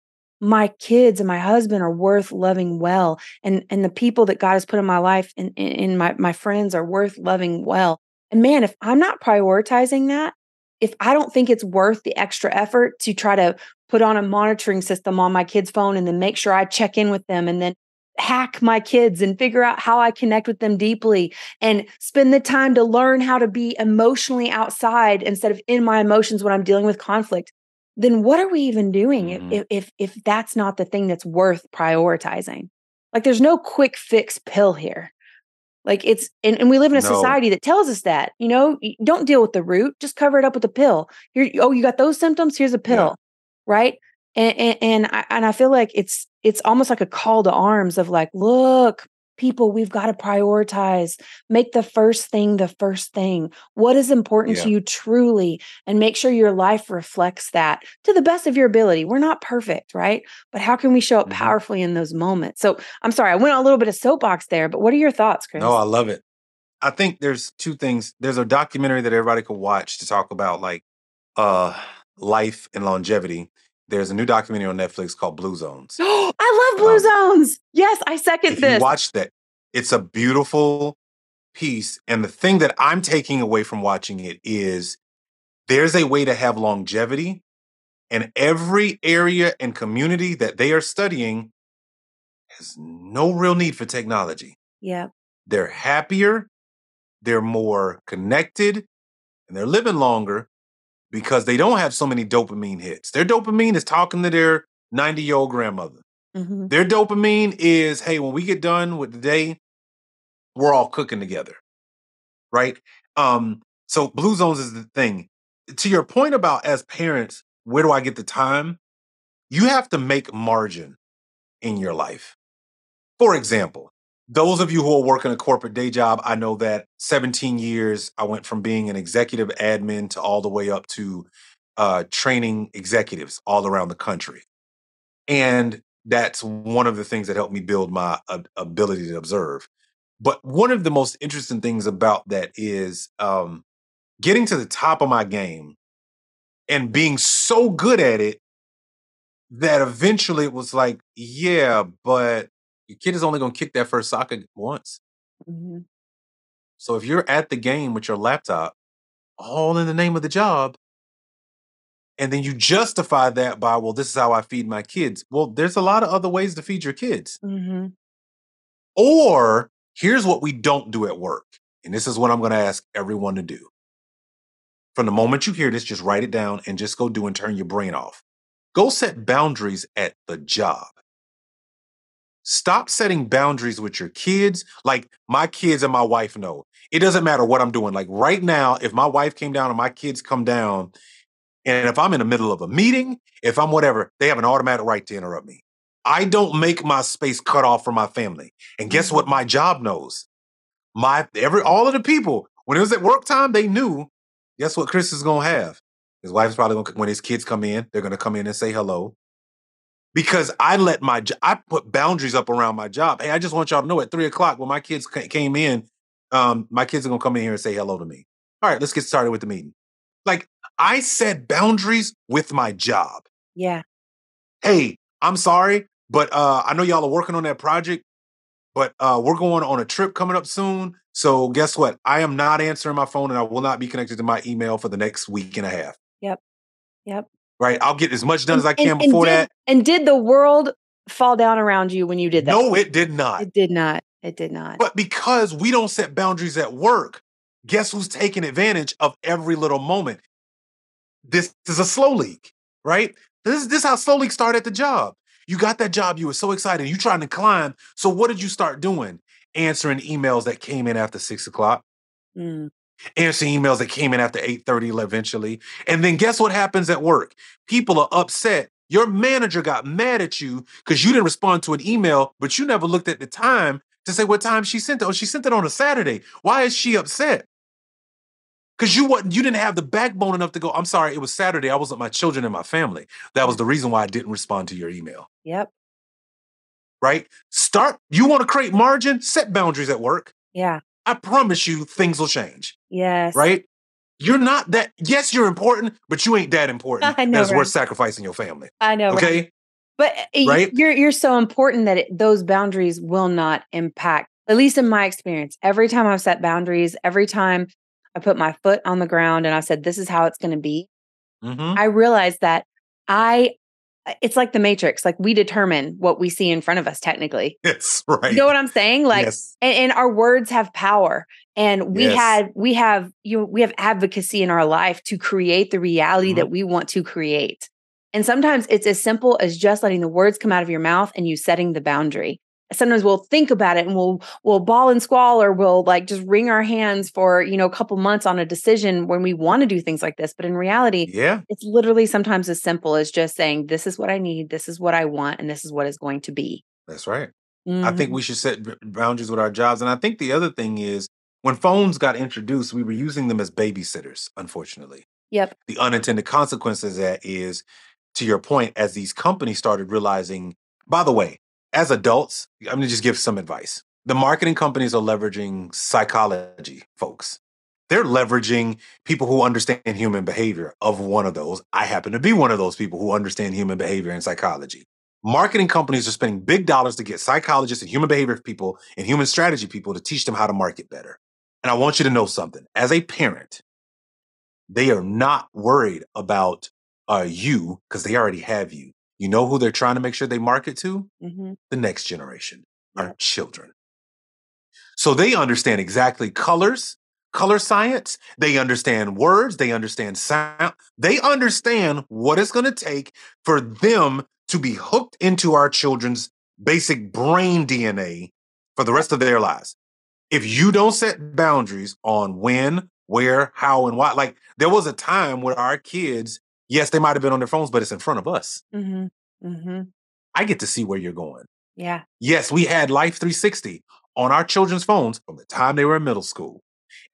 Speaker 2: my kids and my husband are worth loving well and and the people that God has put in my life and in my my friends are worth loving well and man if I'm not prioritizing that if I don't think it's worth the extra effort to try to put on a monitoring system on my kid's phone and then make sure I check in with them and then hack my kids and figure out how I connect with them deeply and spend the time to learn how to be emotionally outside instead of in my emotions when I'm dealing with conflict, then what are we even doing mm-hmm. if, if if that's not the thing that's worth prioritizing? Like there's no quick fix pill here. Like it's, and, and we live in a no. society that tells us that, you know, don't deal with the root, just cover it up with a pill. Here, oh, you got those symptoms? Here's a pill, yeah. right? And, and and I, and I feel like it's it's almost like a call to arms of like, look, people we've got to prioritize make the first thing the first thing. What is important yeah. to you truly and make sure your life reflects that to the best of your ability. We're not perfect right? But how can we show up mm-hmm. powerfully in those moments? So i'm sorry i went a little bit of soapbox there but what are your thoughts chris?
Speaker 1: No i love it. I think there's two things there's a documentary that everybody could watch to talk about like uh life and longevity. There's a new documentary on Netflix called Blue Zones. *gasps*
Speaker 2: Blue um, Zones. Yes, I second
Speaker 1: if
Speaker 2: this.
Speaker 1: Watch that. It's a beautiful piece. And the thing that I'm taking away from watching it is there's a way to have longevity. And every area and community that they are studying has no real need for technology.
Speaker 2: Yeah.
Speaker 1: They're happier, they're more connected, and they're living longer because they don't have so many dopamine hits. Their dopamine is talking to their 90 year old grandmother. Mm-hmm. Their dopamine is, hey, when we get done with the day, we're all cooking together. Right? Um, so blue zones is the thing. To your point about as parents, where do I get the time? You have to make margin in your life. For example, those of you who are working a corporate day job, I know that 17 years, I went from being an executive admin to all the way up to uh, training executives all around the country. And that's one of the things that helped me build my uh, ability to observe. But one of the most interesting things about that is um, getting to the top of my game and being so good at it that eventually it was like, yeah, but your kid is only going to kick that first soccer once. Mm-hmm. So if you're at the game with your laptop all in the name of the job. And then you justify that by, well, this is how I feed my kids. Well, there's a lot of other ways to feed your kids.
Speaker 2: Mm-hmm.
Speaker 1: Or here's what we don't do at work. And this is what I'm going to ask everyone to do. From the moment you hear this, just write it down and just go do and turn your brain off. Go set boundaries at the job. Stop setting boundaries with your kids. Like my kids and my wife know. It doesn't matter what I'm doing. Like right now, if my wife came down and my kids come down, and if I'm in the middle of a meeting, if I'm whatever, they have an automatic right to interrupt me. I don't make my space cut off from my family. And guess what? My job knows. My every all of the people when it was at work time, they knew. Guess what? Chris is gonna have. His wife's probably gonna when his kids come in, they're gonna come in and say hello. Because I let my I put boundaries up around my job. Hey, I just want y'all to know at three o'clock when my kids came in, um, my kids are gonna come in here and say hello to me. All right, let's get started with the meeting. Like I set boundaries with my job.
Speaker 2: Yeah.
Speaker 1: Hey, I'm sorry, but uh, I know y'all are working on that project, but uh, we're going on a trip coming up soon. So guess what? I am not answering my phone and I will not be connected to my email for the next week and a half.
Speaker 2: Yep. Yep.
Speaker 1: Right. I'll get as much done and, as I can and, before
Speaker 2: and
Speaker 1: did, that.
Speaker 2: And did the world fall down around you when you did that?
Speaker 1: No, it did not.
Speaker 2: It did not. It did not.
Speaker 1: But because we don't set boundaries at work, guess who's taking advantage of every little moment? This is a slow leak, right? This, this is how slow leak started at the job. You got that job, you were so excited, you trying to climb. So what did you start doing? Answering emails that came in after six o'clock.
Speaker 2: Mm.
Speaker 1: Answering emails that came in after 8:30 eventually. And then guess what happens at work? People are upset. Your manager got mad at you because you didn't respond to an email, but you never looked at the time to say what time she sent it. Oh, she sent it on a Saturday. Why is she upset? Because you what you didn't have the backbone enough to go, I'm sorry, it was Saturday. I was with my children and my family. That was the reason why I didn't respond to your email.
Speaker 2: Yep.
Speaker 1: Right? Start, you want to create margin, set boundaries at work.
Speaker 2: Yeah.
Speaker 1: I promise you things will change.
Speaker 2: Yes.
Speaker 1: Right? You're not that, yes, you're important, but you ain't that *laughs* important
Speaker 2: I know,
Speaker 1: that's
Speaker 2: right?
Speaker 1: worth sacrificing your family.
Speaker 2: I know.
Speaker 1: Okay.
Speaker 2: Right? But eh,
Speaker 1: right?
Speaker 2: you're you're so important that it, those boundaries will not impact. At least in my experience, every time I've set boundaries, every time I put my foot on the ground and I said, This is how it's going to be.
Speaker 1: Mm-hmm.
Speaker 2: I realized that I, it's like the matrix, like we determine what we see in front of us, technically.
Speaker 1: Yes, right.
Speaker 2: You know what I'm saying? Like,
Speaker 1: yes.
Speaker 2: and, and, our words have power. And we
Speaker 1: Yes.
Speaker 2: had, we have, you know, we have advocacy in our life to create the reality
Speaker 1: Mhm.
Speaker 2: that we want to create. And sometimes it's as simple as just letting the words come out of your mouth and you setting the boundary sometimes we'll think about it and we'll we'll ball and squall or we'll like just wring our hands for you know a couple months on a decision when we want to do things like this but in reality
Speaker 1: Yeah.
Speaker 2: it's literally sometimes as simple as just saying this is what i need this is what i want and this is what is going to be
Speaker 1: That's right. I think
Speaker 2: Mhm.
Speaker 1: we should set boundaries with our jobs. And I think the other thing is when phones got introduced, we were using them as babysitters, unfortunately.
Speaker 2: yep
Speaker 1: The unintended consequences that is, to your point, as these companies started realizing, by the way, as adults, I'm gonna just give some advice. The marketing companies are leveraging psychology, folks. They're leveraging people who understand human behavior. Of one of those, I happen to be one of those people who understand human behavior and psychology. Marketing companies are spending big dollars to get psychologists and human behavior people and human strategy people to teach them how to market better. And I want you to know something. As a parent, they are not worried about uh, you because they already have you. You know who they're trying to make sure they market to?
Speaker 2: hmm
Speaker 1: The next generation,
Speaker 2: Yeah.
Speaker 1: our children. So they understand exactly colors, color science. They understand words. They understand sound. They understand what it's going to take for them to be hooked into our children's basic brain DNA for the rest of their lives. If you don't set boundaries on when, where, how, and why, like there was a time where our kids, yes, they might have been on their phones, but it's in front of us.
Speaker 2: hmm hmm
Speaker 1: I get to see where you're going.
Speaker 2: yeah
Speaker 1: Yes, we had Life 360 on our children's phones from the time they were in middle school.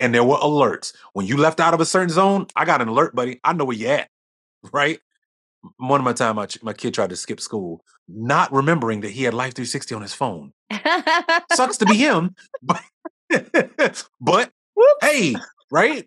Speaker 1: And there were alerts. When you left out of a certain zone, I got an alert, buddy. I know where you at. *laughs* Right? One of my time, my, my kid tried to skip school, not remembering that he had Life 360 on his phone. Sucks to be *laughs* him, *laughs* but, but
Speaker 2: Whoops.
Speaker 1: hey, right?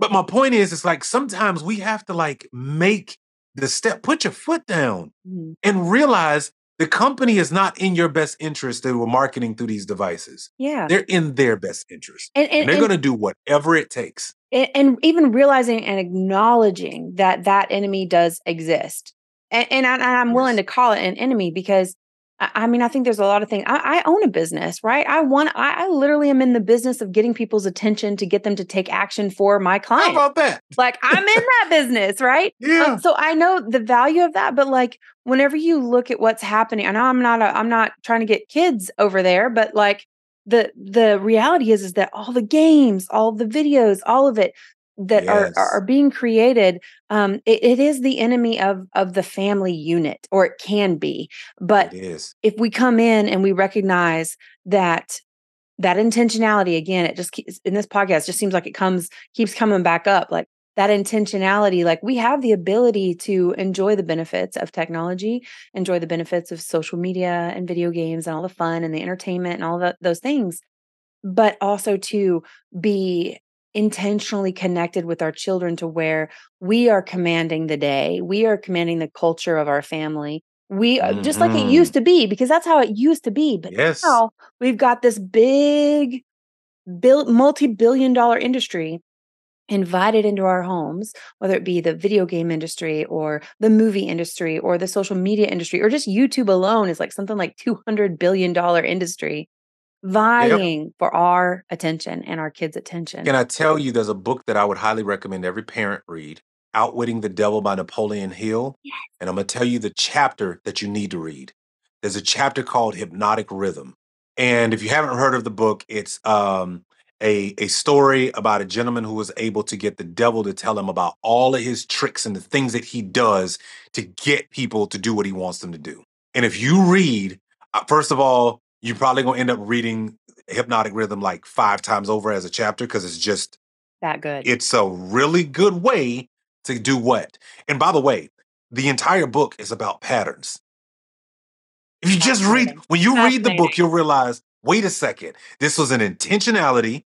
Speaker 1: But my point is, it's like sometimes we have to like make the step, put your foot down
Speaker 2: Mhm.
Speaker 1: and realize the company is not in your best interest that we're marketing through these devices.
Speaker 2: Yeah.
Speaker 1: They're in their best interest.
Speaker 2: And, and,
Speaker 1: And they're going to do whatever it takes.
Speaker 2: and, and even realizing and acknowledging that that enemy does exist and, I, and i'm willing to call it an enemy because I, mean i think there's a lot of things i, I own a business right i want I, I literally am in the business of getting people's attention to get them to take action for my
Speaker 1: How
Speaker 2: clients
Speaker 1: about that?
Speaker 2: like i'm in that business right
Speaker 1: Yeah.
Speaker 2: Um, so I know the value of that, but like whenever you look at what's happening, I know I'm not a, I'm not trying to get kids over there, but like the the reality is is that all the games, all the videos, all of it that are,
Speaker 1: Yes.
Speaker 2: are are being created, um, it, it is the enemy of of the family unit, or it can be. But if we come in and we recognize that that intentionality again it just keeps in this podcast just seems like it comes keeps coming back up like that intentionality like we have the ability to enjoy the benefits of technology enjoy the benefits of social media and video games and all the fun and the entertainment and all that those things but also to be intentionally connected with our children to where we are commanding the day we are commanding the culture of our family we uh, just like it
Speaker 1: Mhm.
Speaker 2: used to be because that's how it used to be but
Speaker 1: Yes.
Speaker 2: now we've got this big bill, multi-billion dollar industry invited into our homes whether it be the video game industry or the movie industry or the social media industry or just youtube alone is like something like 200 billion dollar industry vying for our attention and our kids attention
Speaker 1: Can I tell you there's a book that I would highly recommend every parent read, Outwitting the Devil by Napoleon Hill.
Speaker 2: Yes.
Speaker 1: And I'm going to tell you the chapter that you need to read. There's a chapter called Hypnotic Rhythm. And if you haven't heard of the book, it's um, a, a story about a gentleman who was able to get the devil to tell him about all of his tricks and the things that he does to get people to do what he wants them to do. And if you read, uh, first of all, you're probably going to end up reading Hypnotic Rhythm like five times over as a chapter because it's just
Speaker 2: that good
Speaker 1: it's a really good way to do what. And by the way, the entire book is about patterns. If you just read, when you read the book, you'll realize wait a second, this was an intentionality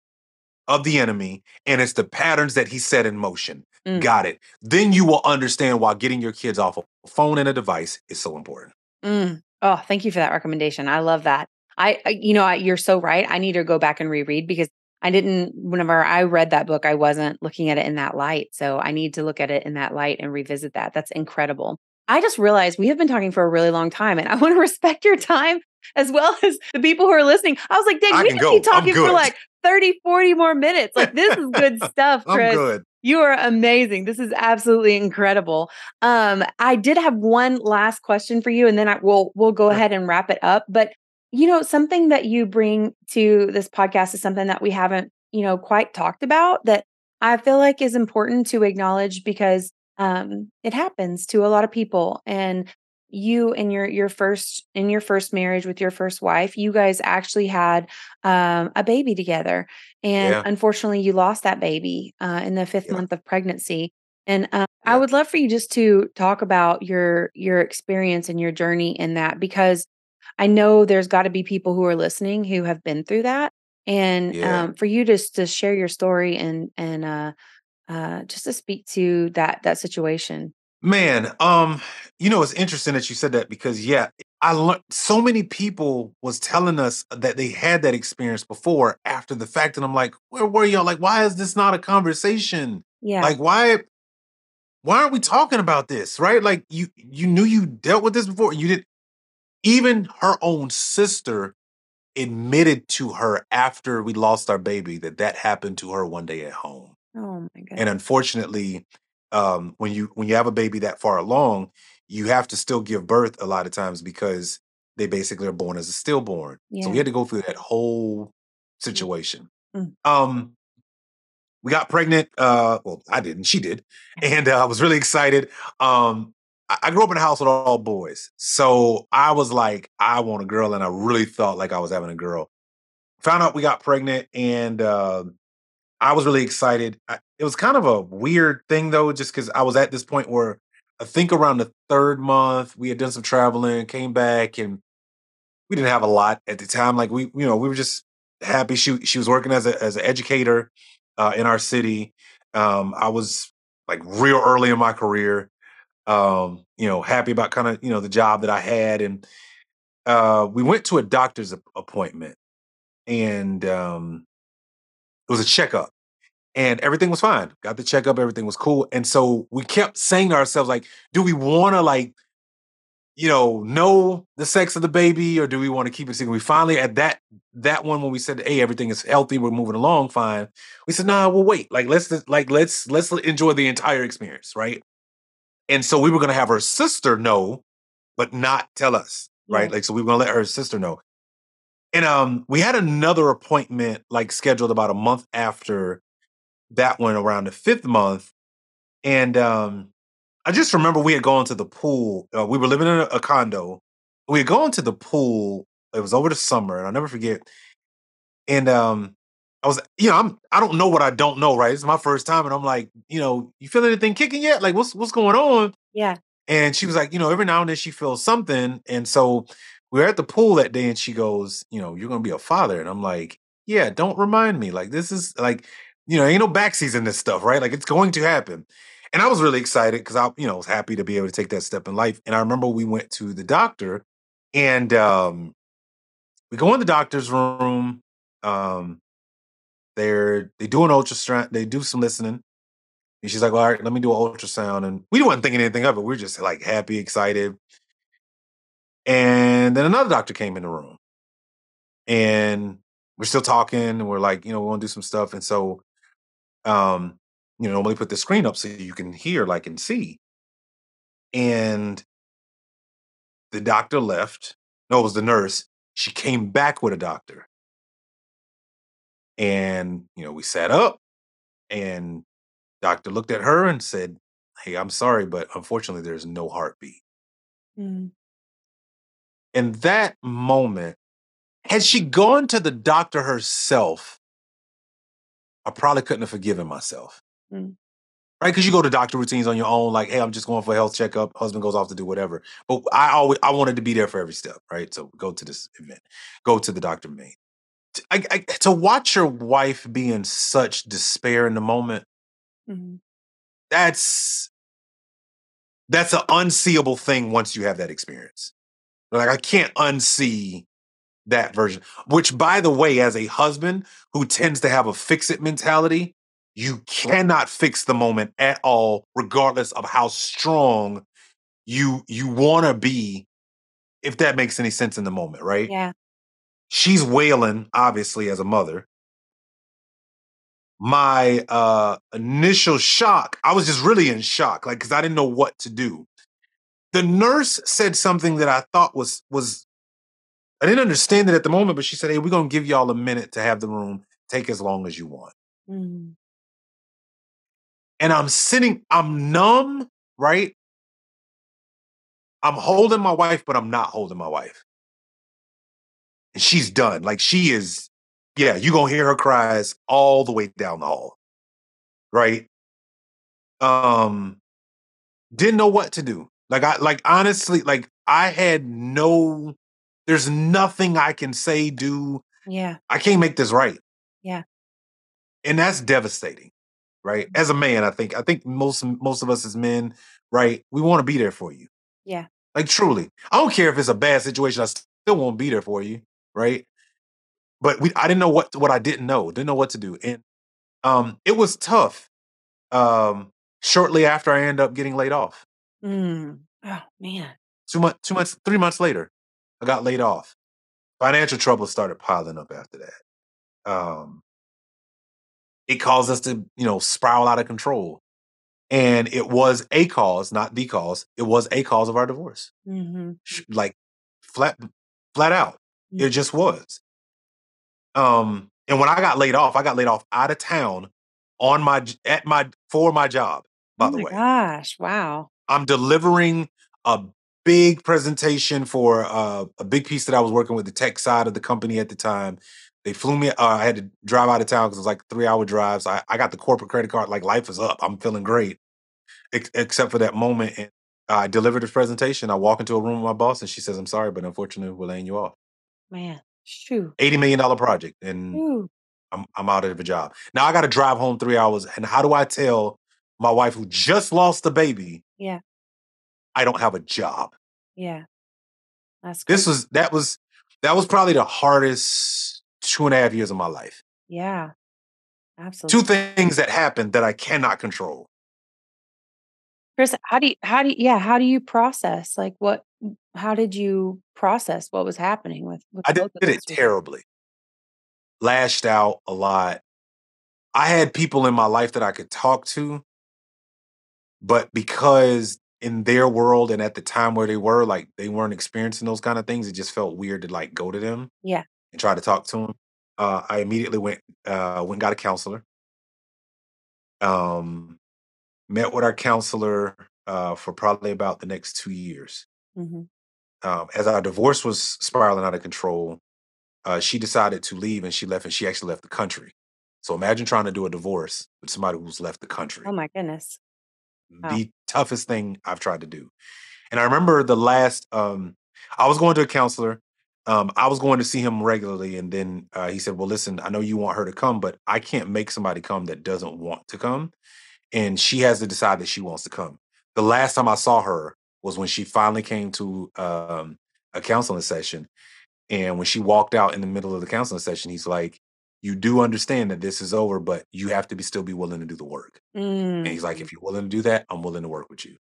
Speaker 1: of the enemy, and it's the patterns that he set in motion.
Speaker 2: Mm.
Speaker 1: Got it. Then you will understand why getting your kids off a phone and a device is so important.
Speaker 2: Mm. Oh, thank you for that recommendation. I love that. I, I you know, I, you're so right. I need to go back and reread because I didn't. Whenever I read that book, I wasn't looking at it in that light. So I need to look at it in that light and revisit that. That's incredible. I just realized we have been talking for a really long time, and I *laughs* want to respect your time as well as the people who are listening. I was like, dang,
Speaker 1: I
Speaker 2: we
Speaker 1: can go.
Speaker 2: be talking for like 30, 40 more minutes. Like this is good *laughs* stuff, Chris.
Speaker 1: good.
Speaker 2: You are amazing. This is absolutely incredible. Um, I did have one last question for you, and then I will we'll go ahead and wrap it up. But you know, something that you bring to this podcast is something that we haven't, you know, quite talked about that I feel like is important to acknowledge because um, it happens to a lot of people. And you and your your first in your first marriage with your first wife, you guys actually had um, a baby together, and
Speaker 1: Yeah.
Speaker 2: unfortunately, you lost that baby uh, in the fifth
Speaker 1: Yeah.
Speaker 2: month of pregnancy. And uh, I would love for you just to talk about your your experience and your journey in that because I know there's got to be people who are listening who have been through that, and
Speaker 1: Yeah.
Speaker 2: um, for you just to share your story and and uh, uh, just to speak to that that situation.
Speaker 1: Man, um, you know, it's interesting that you said that because yeah, I learned so many people was telling us that they had that experience before after the fact, and I'm like, where were y'all? Like, why is this not a conversation?
Speaker 2: Yeah,
Speaker 1: Like, why why aren't we talking about this? Right? Like you you knew you dealt with this before. You did even her own sister admitted to her after we lost our baby that that happened to her one day at home.
Speaker 2: Oh my god,
Speaker 1: and unfortunately um when you when you have a baby that far along you have to still give birth a lot of times because they basically are born as a stillborn. So we had to go through that whole situation.
Speaker 2: Mm.
Speaker 1: um we got pregnant uh well i didn't she did. And uh, i was really excited. Um I grew up in a house with all boys. So I was like, I want a girl. And I really thought like I was having a girl. Found out we got pregnant and uh, I was really excited. I, it was kind of a weird thing though, just because I was at this point where I think around the third month we had done some traveling, came back, and we didn't have a lot at the time. Like we, you know, we were just happy. She she was working as a as an educator uh, in our city. Um, I was like real early in my career. Um, you know, happy about kind of you know the job that I had, and uh, we went to a doctor's appointment, and um, it was a checkup, and everything was fine. Got the checkup, everything was cool, and so we kept saying to ourselves, like, do we want to like you know, know the sex of the baby, or do we want to keep it secret? We finally at that that one when we said, "Hey, everything is healthy, we're moving along fine." We said, "Nah, we'll wait. Like, let's like let's let's enjoy the entire experience, right?" And so we were gonna have her sister know, but not tell us, right? Like, so we were gonna let her sister know. And um, we had another appointment like scheduled about a month after that one, around the fifth month, and um, I just remember we had gone to the pool. Uh, we were living in a, a, condo. We had gone to the pool. It was over the summer, and I'll never forget. And um, I was, you know, I'm I don't know what I don't know, right? It's my first time, and I'm like, you know, you feel anything kicking yet? Like, what's what's going on?
Speaker 2: Yeah.
Speaker 1: And she was like, you know, every now and then she feels something, and so we were at the pool that day, and she goes, you know, you're gonna be a father, and I'm like, yeah, don't remind me. Like, this is like, you know, ain't no backseas in this stuff, right? Like, it's going to happen. And I was really excited because I, you know, was happy to be able to take that step in life. And I remember we went to the doctor and um, we go in the doctor's room. Um, they're they do an ultrasound, they do some listening. And she's like, well, all right, let me do an ultrasound. And we weren't thinking anything of it. We are just like happy, excited. And then another doctor came in the room. And we're still talking, and we're like, you know, we want to do some stuff. And so um you know, normally put the screen up so you can hear, like, and see. And the doctor left. No, it was the nurse. She came back with a doctor. And, you know, we sat up and doctor looked at her and said, Hey, I'm sorry, but unfortunately, there's no heartbeat. Mm. In that moment, had she gone to the doctor herself, I probably couldn't have forgiven myself. Mm. Right, because you go to doctor routines on your own, like, hey, I'm just going for a health checkup. Husband goes off to do whatever. But I always I wanted to be there for every step, right? So go to this event, go to the doctor main. I, I, to watch your wife be in such despair in the moment, mm-hmm. that's that's an unseeable thing once you have that experience. Like I can't unsee that version. Which, by the way, as a husband who tends to have a fix it mentality, you cannot fix the moment at all, regardless of how strong you you want to be, if that makes any sense in the moment, right?
Speaker 2: Yeah.
Speaker 1: She's wailing, obviously, as a mother. My uh initial shock, I was just really in shock, like because I didn't know what to do. The nurse said something that I thought was was I didn't understand it at the moment, but she said, Hey, we're gonna give y'all a minute to have the room. Take as long as you want. Mm and I'm sitting, I'm numb, right? I'm holding my wife, but I'm not holding my wife. And she's done. Like she is, yeah, you're gonna hear her cries all the way down the hall. Right? Um, didn't know what to do. Like I like honestly, like I had no there's nothing I can say, do.
Speaker 2: Yeah.
Speaker 1: I can't make this right.
Speaker 2: Yeah.
Speaker 1: And that's devastating right? As a man, I think I think most most of us as men, right, we want to be there for you.
Speaker 2: Yeah.
Speaker 1: Like truly. I don't care if it's a bad situation, I still won't be there for you, right? But we I didn't know what what I didn't know, didn't know what to do. And um it was tough. Um shortly after I ended up getting laid off.
Speaker 2: Mm. Oh man.
Speaker 1: Two months, two months, three months later, I got laid off. Financial trouble started piling up after that. Um, it caused us to, you know, spiral out of control. And it was a cause, not the cause. It was a cause of our divorce. Mm-hmm. Like flat, flat out. It just was. Um, and when I got laid off, I got laid off out of town on my at my for my job. By
Speaker 2: oh
Speaker 1: the way,
Speaker 2: gosh, wow!
Speaker 1: I'm delivering a big presentation for uh, a big piece that I was working with the tech side of the company at the time. They flew me. Uh, I had to drive out of town because it was like three hour drives. I, I got the corporate credit card. Like life is up. I'm feeling great, ex- except for that moment. And I delivered the presentation. I walk into a room with my boss, and she says, "I'm sorry, but unfortunately, we're laying you off."
Speaker 2: Man, shoo.
Speaker 1: Eighty million dollar project, and I'm I'm out of a job. Now I got to drive home three hours. And how do I tell my wife who just lost a baby?
Speaker 2: Yeah,
Speaker 1: I don't have a job.
Speaker 2: Yeah. That's
Speaker 1: This
Speaker 2: crazy.
Speaker 1: was that was that was probably the hardest two and a half years of my life.
Speaker 2: Yeah. Absolutely.
Speaker 1: Two things that happened that I cannot control.
Speaker 2: Chris, how do you how do you yeah, how do you process? Like what how did you process what was happening with with
Speaker 1: I did
Speaker 2: of
Speaker 1: it terribly. Lashed out a lot. I had people in my life that I could talk to, but because in their world and at the time where they were, like they weren't experiencing those kind of things, it just felt weird to like go to them
Speaker 2: Yeah.
Speaker 1: and try to talk to them. Uh, I immediately went uh, went and got a counselor. Um, met with our counselor uh, for probably about the next two years.
Speaker 2: Mhm.
Speaker 1: Um, as our divorce was spiraling out of control, uh, she decided to leave and she left and she actually left the country. So imagine trying to do a divorce with somebody who's left the country.
Speaker 2: Oh my goodness. wow.
Speaker 1: The toughest thing I've tried to do. And I remember the last, um, I was going to a counselor. Um, I was going to see him regularly. And then uh, he said, Well, listen, I know you want her to come, but I can't make somebody come that doesn't want to come. And she has to decide that she wants to come. The last time I saw her was when she finally came to um, a counseling session. And when she walked out in the middle of the counseling session, he's like, You do understand that this is over, but you have to be still be willing to do the work. And he's like,
Speaker 2: Mm.
Speaker 1: If you're willing to do that, I'm willing to work with you.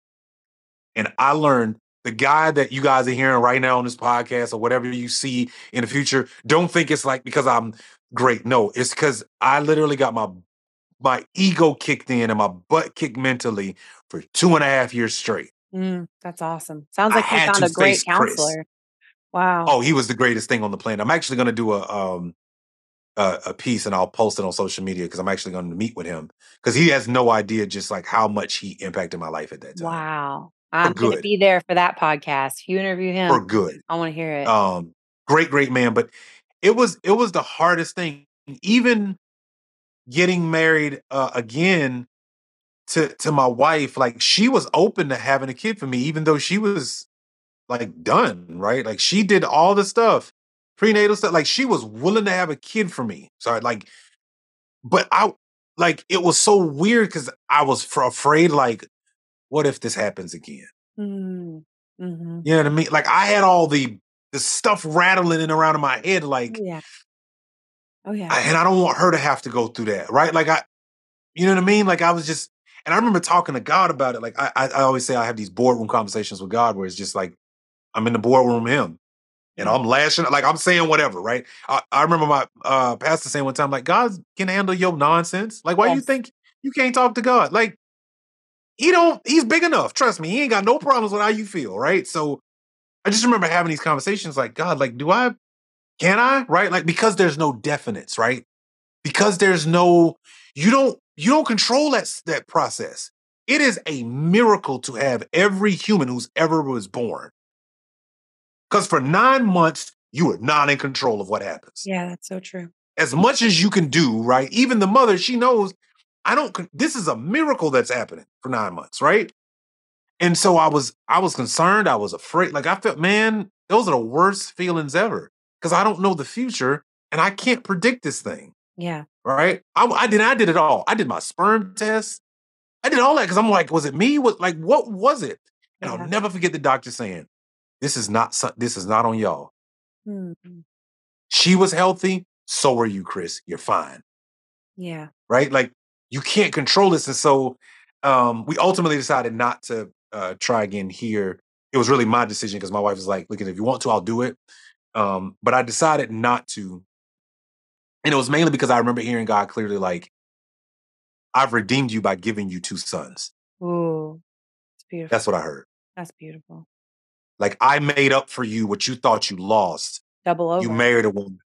Speaker 1: And I learned the guy that you guys are hearing right now on this podcast or whatever you see in the future, don't think it's like because I'm great. No, it's because I literally got my my ego kicked in and my butt kicked mentally for two and a half years straight.
Speaker 2: Mm, that's awesome. Sounds
Speaker 1: I
Speaker 2: like you found a great
Speaker 1: face Chris.
Speaker 2: counselor. Wow.
Speaker 1: Oh, he was the greatest thing on the planet. I'm actually going to do a um a, a piece and I'll post it on social media because I'm actually going to meet with him because he has no idea just like how much he impacted my life at that time
Speaker 2: Wow. I'm gonna be there for that podcast. If you interview him, For
Speaker 1: good.
Speaker 2: I want to hear it.
Speaker 1: um great great man but it was it was the hardest thing even getting married uh again to to my wife like she was open to having a kid for me even though she was like done right like she did all the stuff prenatal stuff like she was willing to have a kid for me sorry like but i like it was so weird because i was fr- afraid like what if this happens again
Speaker 2: Mm, mhm.
Speaker 1: you know what i mean like i had all the the stuff rattling in around in my head
Speaker 2: Oh
Speaker 1: like
Speaker 2: yeah. Oh yeah.
Speaker 1: I- and I don't want her to have to go through that, right? Like I, you know what I mean? Like I was just, and I remember talking to God about it. Like I, I, I always say I have these boardroom conversations with God where it's just like I'm in the boardroom with Him, and I'm lashing, like I'm saying whatever, right? I, I remember my uh, pastor saying one time, like God can handle your nonsense. Like why do
Speaker 2: you
Speaker 1: think you can't talk to God? Like he don't. He's big enough. Trust me, he ain't got no problems with how you feel, right? So I just remember having these conversations, like God, like do I? Can I? Right? Like because there's no definites, right? Because there's no you don't you don't control that that process. It is a miracle to have every human who's ever was born. Because for nine months you are not in control of what happens.
Speaker 2: Yeah, that's so true.
Speaker 1: As much as you can do, right? Even the mother, she knows I don't. This is a miracle that's happening for nine months, right? And so I was I was concerned. I was afraid. Like I felt, man, those are the worst feelings ever because I don't know the future and I can't predict this thing,
Speaker 2: Yeah.
Speaker 1: Right? I, I did I did it all. I did my sperm test. I did all that because I'm like, was it me? What like what was it? And
Speaker 2: Yeah.
Speaker 1: I'll never forget the doctor saying, "This is not this is not on y'all.
Speaker 2: Mm,
Speaker 1: She was healthy, so were you, Chris. You're fine."
Speaker 2: Yeah.
Speaker 1: right? Like you can't control this. And so um, we ultimately decided not to uh, try again here. It was really my decision because my wife was like, look, if you want to, I'll do it. Um, but I decided not to. And it was mainly because I remember hearing God clearly like, I've redeemed you by giving you two sons.
Speaker 2: Ooh. It's beautiful.
Speaker 1: That's what I heard.
Speaker 2: That's beautiful.
Speaker 1: Like I made up for you what you thought you lost.
Speaker 2: Double over.
Speaker 1: You married a woman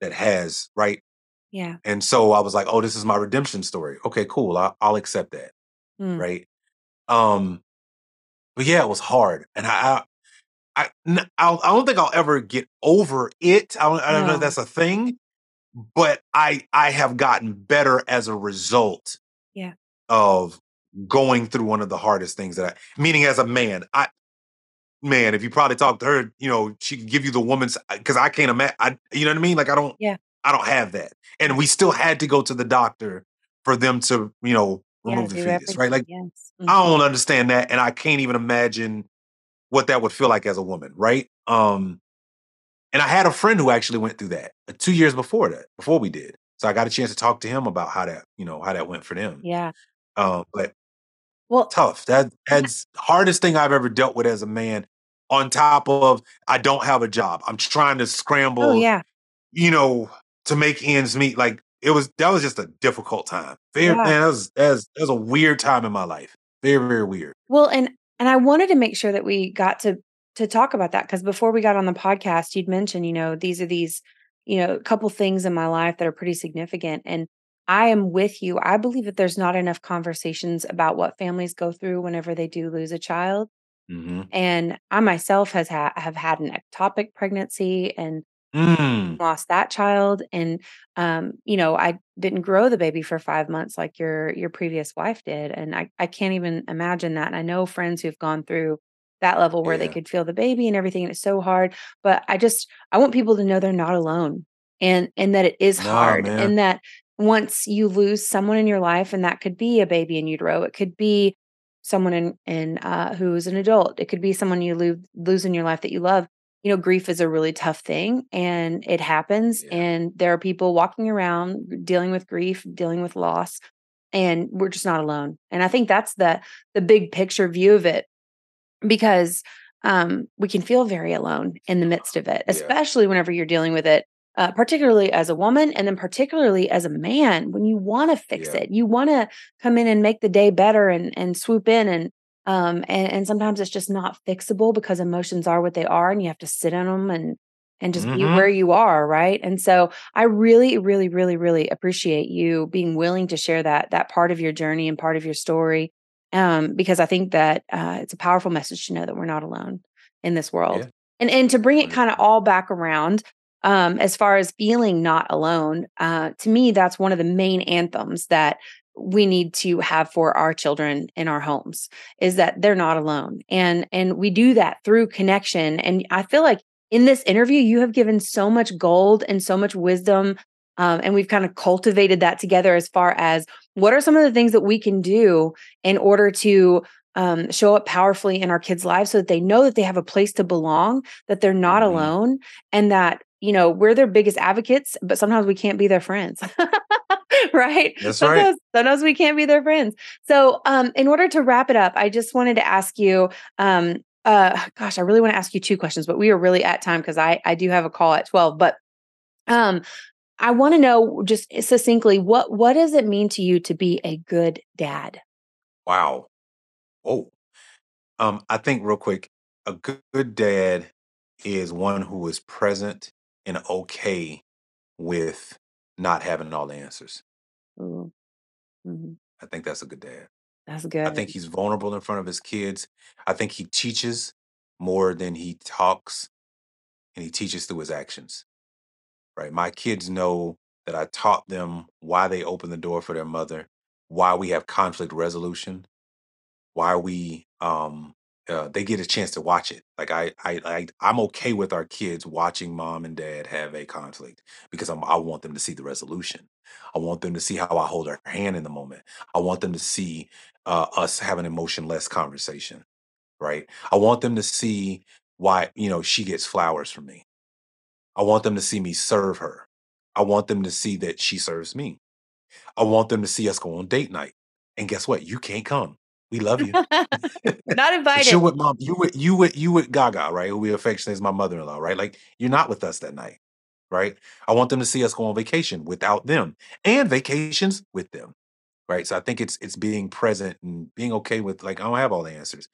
Speaker 1: that has, right?
Speaker 2: yeah.
Speaker 1: And so I was like, oh, this is my redemption story. Okay, cool. I, I'll accept that.
Speaker 2: Mm,
Speaker 1: right? Um, but yeah, it was hard, and I, I, I I don't think I'll ever get over it. I don't, I don't know if that's a thing, but I, I have gotten better as a result.
Speaker 2: Yeah.
Speaker 1: Of going through one of the hardest things that I, meaning as a man, I, man, if you probably talk to her, you know, she could give you the woman's because I can't imagine. I, you know what I mean? Like I don't,
Speaker 2: Yeah.
Speaker 1: I don't have that, and we still had to go to the doctor for them to, you know,
Speaker 2: yeah,
Speaker 1: remove the fetus, right? Like
Speaker 2: yes.
Speaker 1: I
Speaker 2: Mhm.
Speaker 1: don't understand that, and I can't even imagine what that would feel like as a woman, right? Um, and I had a friend who actually went through that uh, two years before that, before we did. So I got a chance to talk to him about how that, you know, how that went for them.
Speaker 2: Yeah.
Speaker 1: Um, but
Speaker 2: well,
Speaker 1: tough. That that's hardest thing I've ever dealt with as a man. On top of I don't have a job. I'm trying to scramble.
Speaker 2: Oh yeah.
Speaker 1: You know, to make ends meet. Like it was that was just a difficult time. Very
Speaker 2: Yeah.
Speaker 1: man, that was that was, that was a weird time in my life. Very, very weird.
Speaker 2: Well, and and I wanted to make sure that we got to to talk about that because before we got on the podcast, you'd mentioned, you know, these are these, you know, a couple things in my life that are pretty significant. And I am with you. I believe that there's not enough conversations about what families go through whenever they do lose a child.
Speaker 1: Mm-hmm.
Speaker 2: And I myself has ha- have had an ectopic pregnancy and
Speaker 1: Mm.
Speaker 2: lost that child and um you know i didn't grow the baby for five months like your your previous wife did and i i can't even imagine that and i know friends who've gone through that level where they could feel the baby and everything and it's so hard but i just i want people to know they're not alone and and that it is hard
Speaker 1: man.
Speaker 2: and that once you lose someone in your life and that could be a baby in utero it could be someone in in uh who's an adult it could be someone you lose lose in your life that you love you know grief is a really tough thing and it happens
Speaker 1: Yeah.
Speaker 2: and there are people walking around dealing with grief dealing with loss and we're just not alone and i think that's the the big picture view of it because um we can feel very alone in the midst of it
Speaker 1: Yeah.
Speaker 2: especially whenever you're dealing with it uh, particularly as a woman and then particularly as a man when you want to fix
Speaker 1: Yeah.
Speaker 2: it you want to come in and make the day better and and swoop in and um and, and sometimes it's just not fixable because emotions are what they are and you have to sit on them and and just be
Speaker 1: Mhm.
Speaker 2: where you are right and so i really really really really appreciate you being willing to share that that part of your journey and part of your story um because i think that uh, it's a powerful message to know that we're not alone in this world.
Speaker 1: Yeah.
Speaker 2: and and to bring it kind of all back around um as far as feeling not alone uh to me that's one of the main anthems that we need to have for our children in our homes is that they're not alone. And and we do that through connection. And i feel like in this interview you have given so much gold and so much wisdom um, and we've kind of cultivated that together as far as what are some of the things that we can do in order to um, show up powerfully in our kids' lives so that they know that they have a place to belong, that they're not
Speaker 1: Mhm.
Speaker 2: alone, and that you know we're their biggest advocates, but sometimes we can't be their friends. *laughs* right?
Speaker 1: That's right.
Speaker 2: sometimes, sometimes we can't be their friends. So, um, in order to wrap it up, I just wanted to ask you, um, uh, *sighs* gosh, I really want to ask you two questions, but we are really at time because I I do have a call at twelve. But um, I want to know just succinctly what what does it mean to you to be a good dad?
Speaker 1: Wow. Oh. Um, I think real quick, a good, good dad is one who is present and okay with not having all the answers.
Speaker 2: Ooh, mhm,
Speaker 1: I think that's a good dad.
Speaker 2: that's good.
Speaker 1: I think he's vulnerable in front of his kids. I think he teaches more than he talks, and he teaches through his actions. Right? My kids know that I taught them why they open the door for their mother, why we have conflict resolution, why we um uh, they get a chance to watch it. Like I, I, I, I'm okay with our kids watching mom and dad have a conflict because I'm, I want them to see the resolution. I want them to see how I hold her hand in the moment. I want them to see uh, us have an emotionless conversation, right? I want them to see why you know she gets flowers from me. I want them to see me serve her. I want them to see that she serves me. I want them to see us go on date night. And guess what? You can't come. We love you. *laughs*
Speaker 2: Not *laughs* invited.
Speaker 1: you're with mom. You with you with you with Gaga, right? Who we affectionate as my mother-in-law, right? Like you're not with us that night, right? I want them to see us go on vacation without them, and vacations with them, right? So I think it's it's being present and being okay with like I don't have all the answers,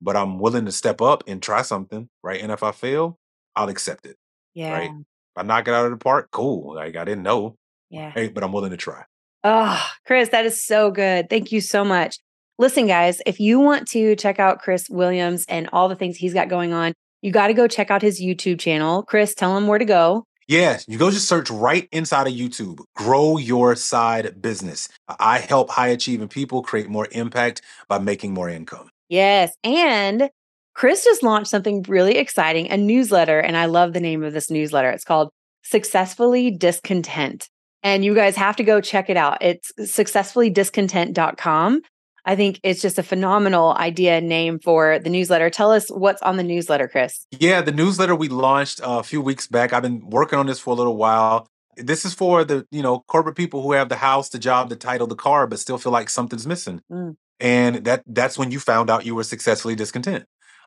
Speaker 1: but I'm willing to step up and try something, right? And if I fail, I'll accept it,
Speaker 2: Yeah,
Speaker 1: right? If I knock it out of the park, cool. Like I didn't know,
Speaker 2: yeah.
Speaker 1: right? But I'm willing to try.
Speaker 2: Oh, Chris, that is so good. Thank you so much. Listen, guys, if you want to check out Chris Williams and all the things he's got going on, you got to go check out his YouTube channel. Chris, tell him where to go.
Speaker 1: Yeah, you go just search right inside of YouTube. Grow your side business. I help high achieving people create more impact by making more income.
Speaker 2: Yes. And Chris just launched something really exciting, a newsletter. And I love the name of this newsletter. It's called Successfully Discontent. And you guys have to go check it out. It's successfullydiscontent.com. I think it's just a phenomenal idea name for the newsletter. Tell us what's on the newsletter, Chris.
Speaker 1: Yeah, the newsletter we launched a few weeks back. I've been working on this for a little while. This is for the, you know, corporate people who have the house, the job, the title, the car, but still feel like something's missing. Mm. And that that's when you found out you were successfully discontent.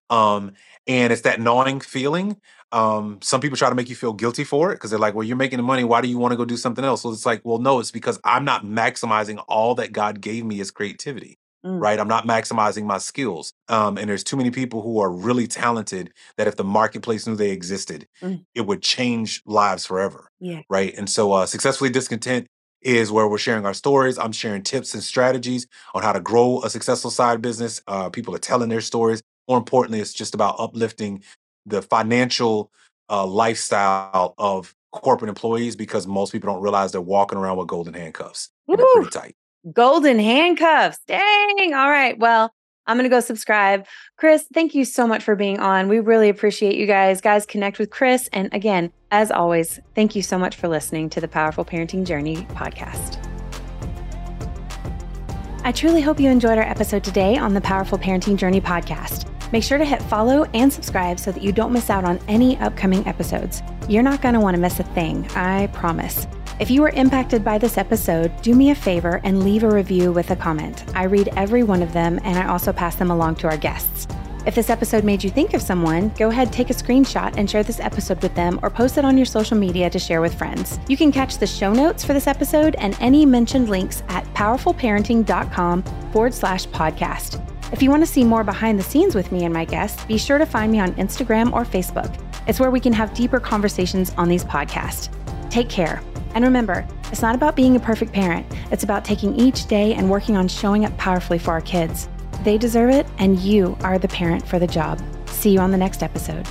Speaker 1: Um, and it's that gnawing feeling. Um, some people try to make you feel guilty for it because they're like, well, you're making the money. Why do you want to go do something else? So it's like, well, no, it's because I'm not maximizing all that God gave me as creativity. Mm. Right. I'm not maximizing my skills. Um, and there's too many people who are really talented that if the marketplace knew they existed, mm. it would change lives forever.
Speaker 2: Yeah.
Speaker 1: Right. And so uh, successfully discontent is where we're sharing our stories. I'm sharing tips and strategies on how to grow a successful side business. Uh, people are telling their stories. More importantly, it's just about uplifting the financial uh, lifestyle of corporate employees because most people don't realize they're walking around with golden handcuffs. They're pretty tight.
Speaker 2: Golden handcuffs. Dang. All right. Well, I'm going to go subscribe. Chris, thank you so much for being on. We really appreciate you guys. Guys, connect with Chris. And again, as always, thank you so much for listening to the Powerful Parenting Journey podcast. I truly hope you enjoyed our episode today on the Powerful Parenting Journey podcast. Make sure to hit follow and subscribe so that you don't miss out on any upcoming episodes. You're not going to want to miss a thing, I promise. If you were impacted by this episode, do me a favor and leave a review with a comment. I read every one of them and I also pass them along to our guests. If this episode made you think of someone, go ahead, take a screenshot and share this episode with them or post it on your social media to share with friends. You can catch the show notes for this episode and any mentioned links at powerfulparenting.com forward slash podcast. If you want to see more behind the scenes with me and my guests, be sure to find me on Instagram or Facebook. It's where we can have deeper conversations on these podcasts. Take care. And remember, it's not about being a perfect parent, it's about taking each day and working on showing up powerfully for our kids. They deserve it, and you are the parent for the job. See you on the next episode.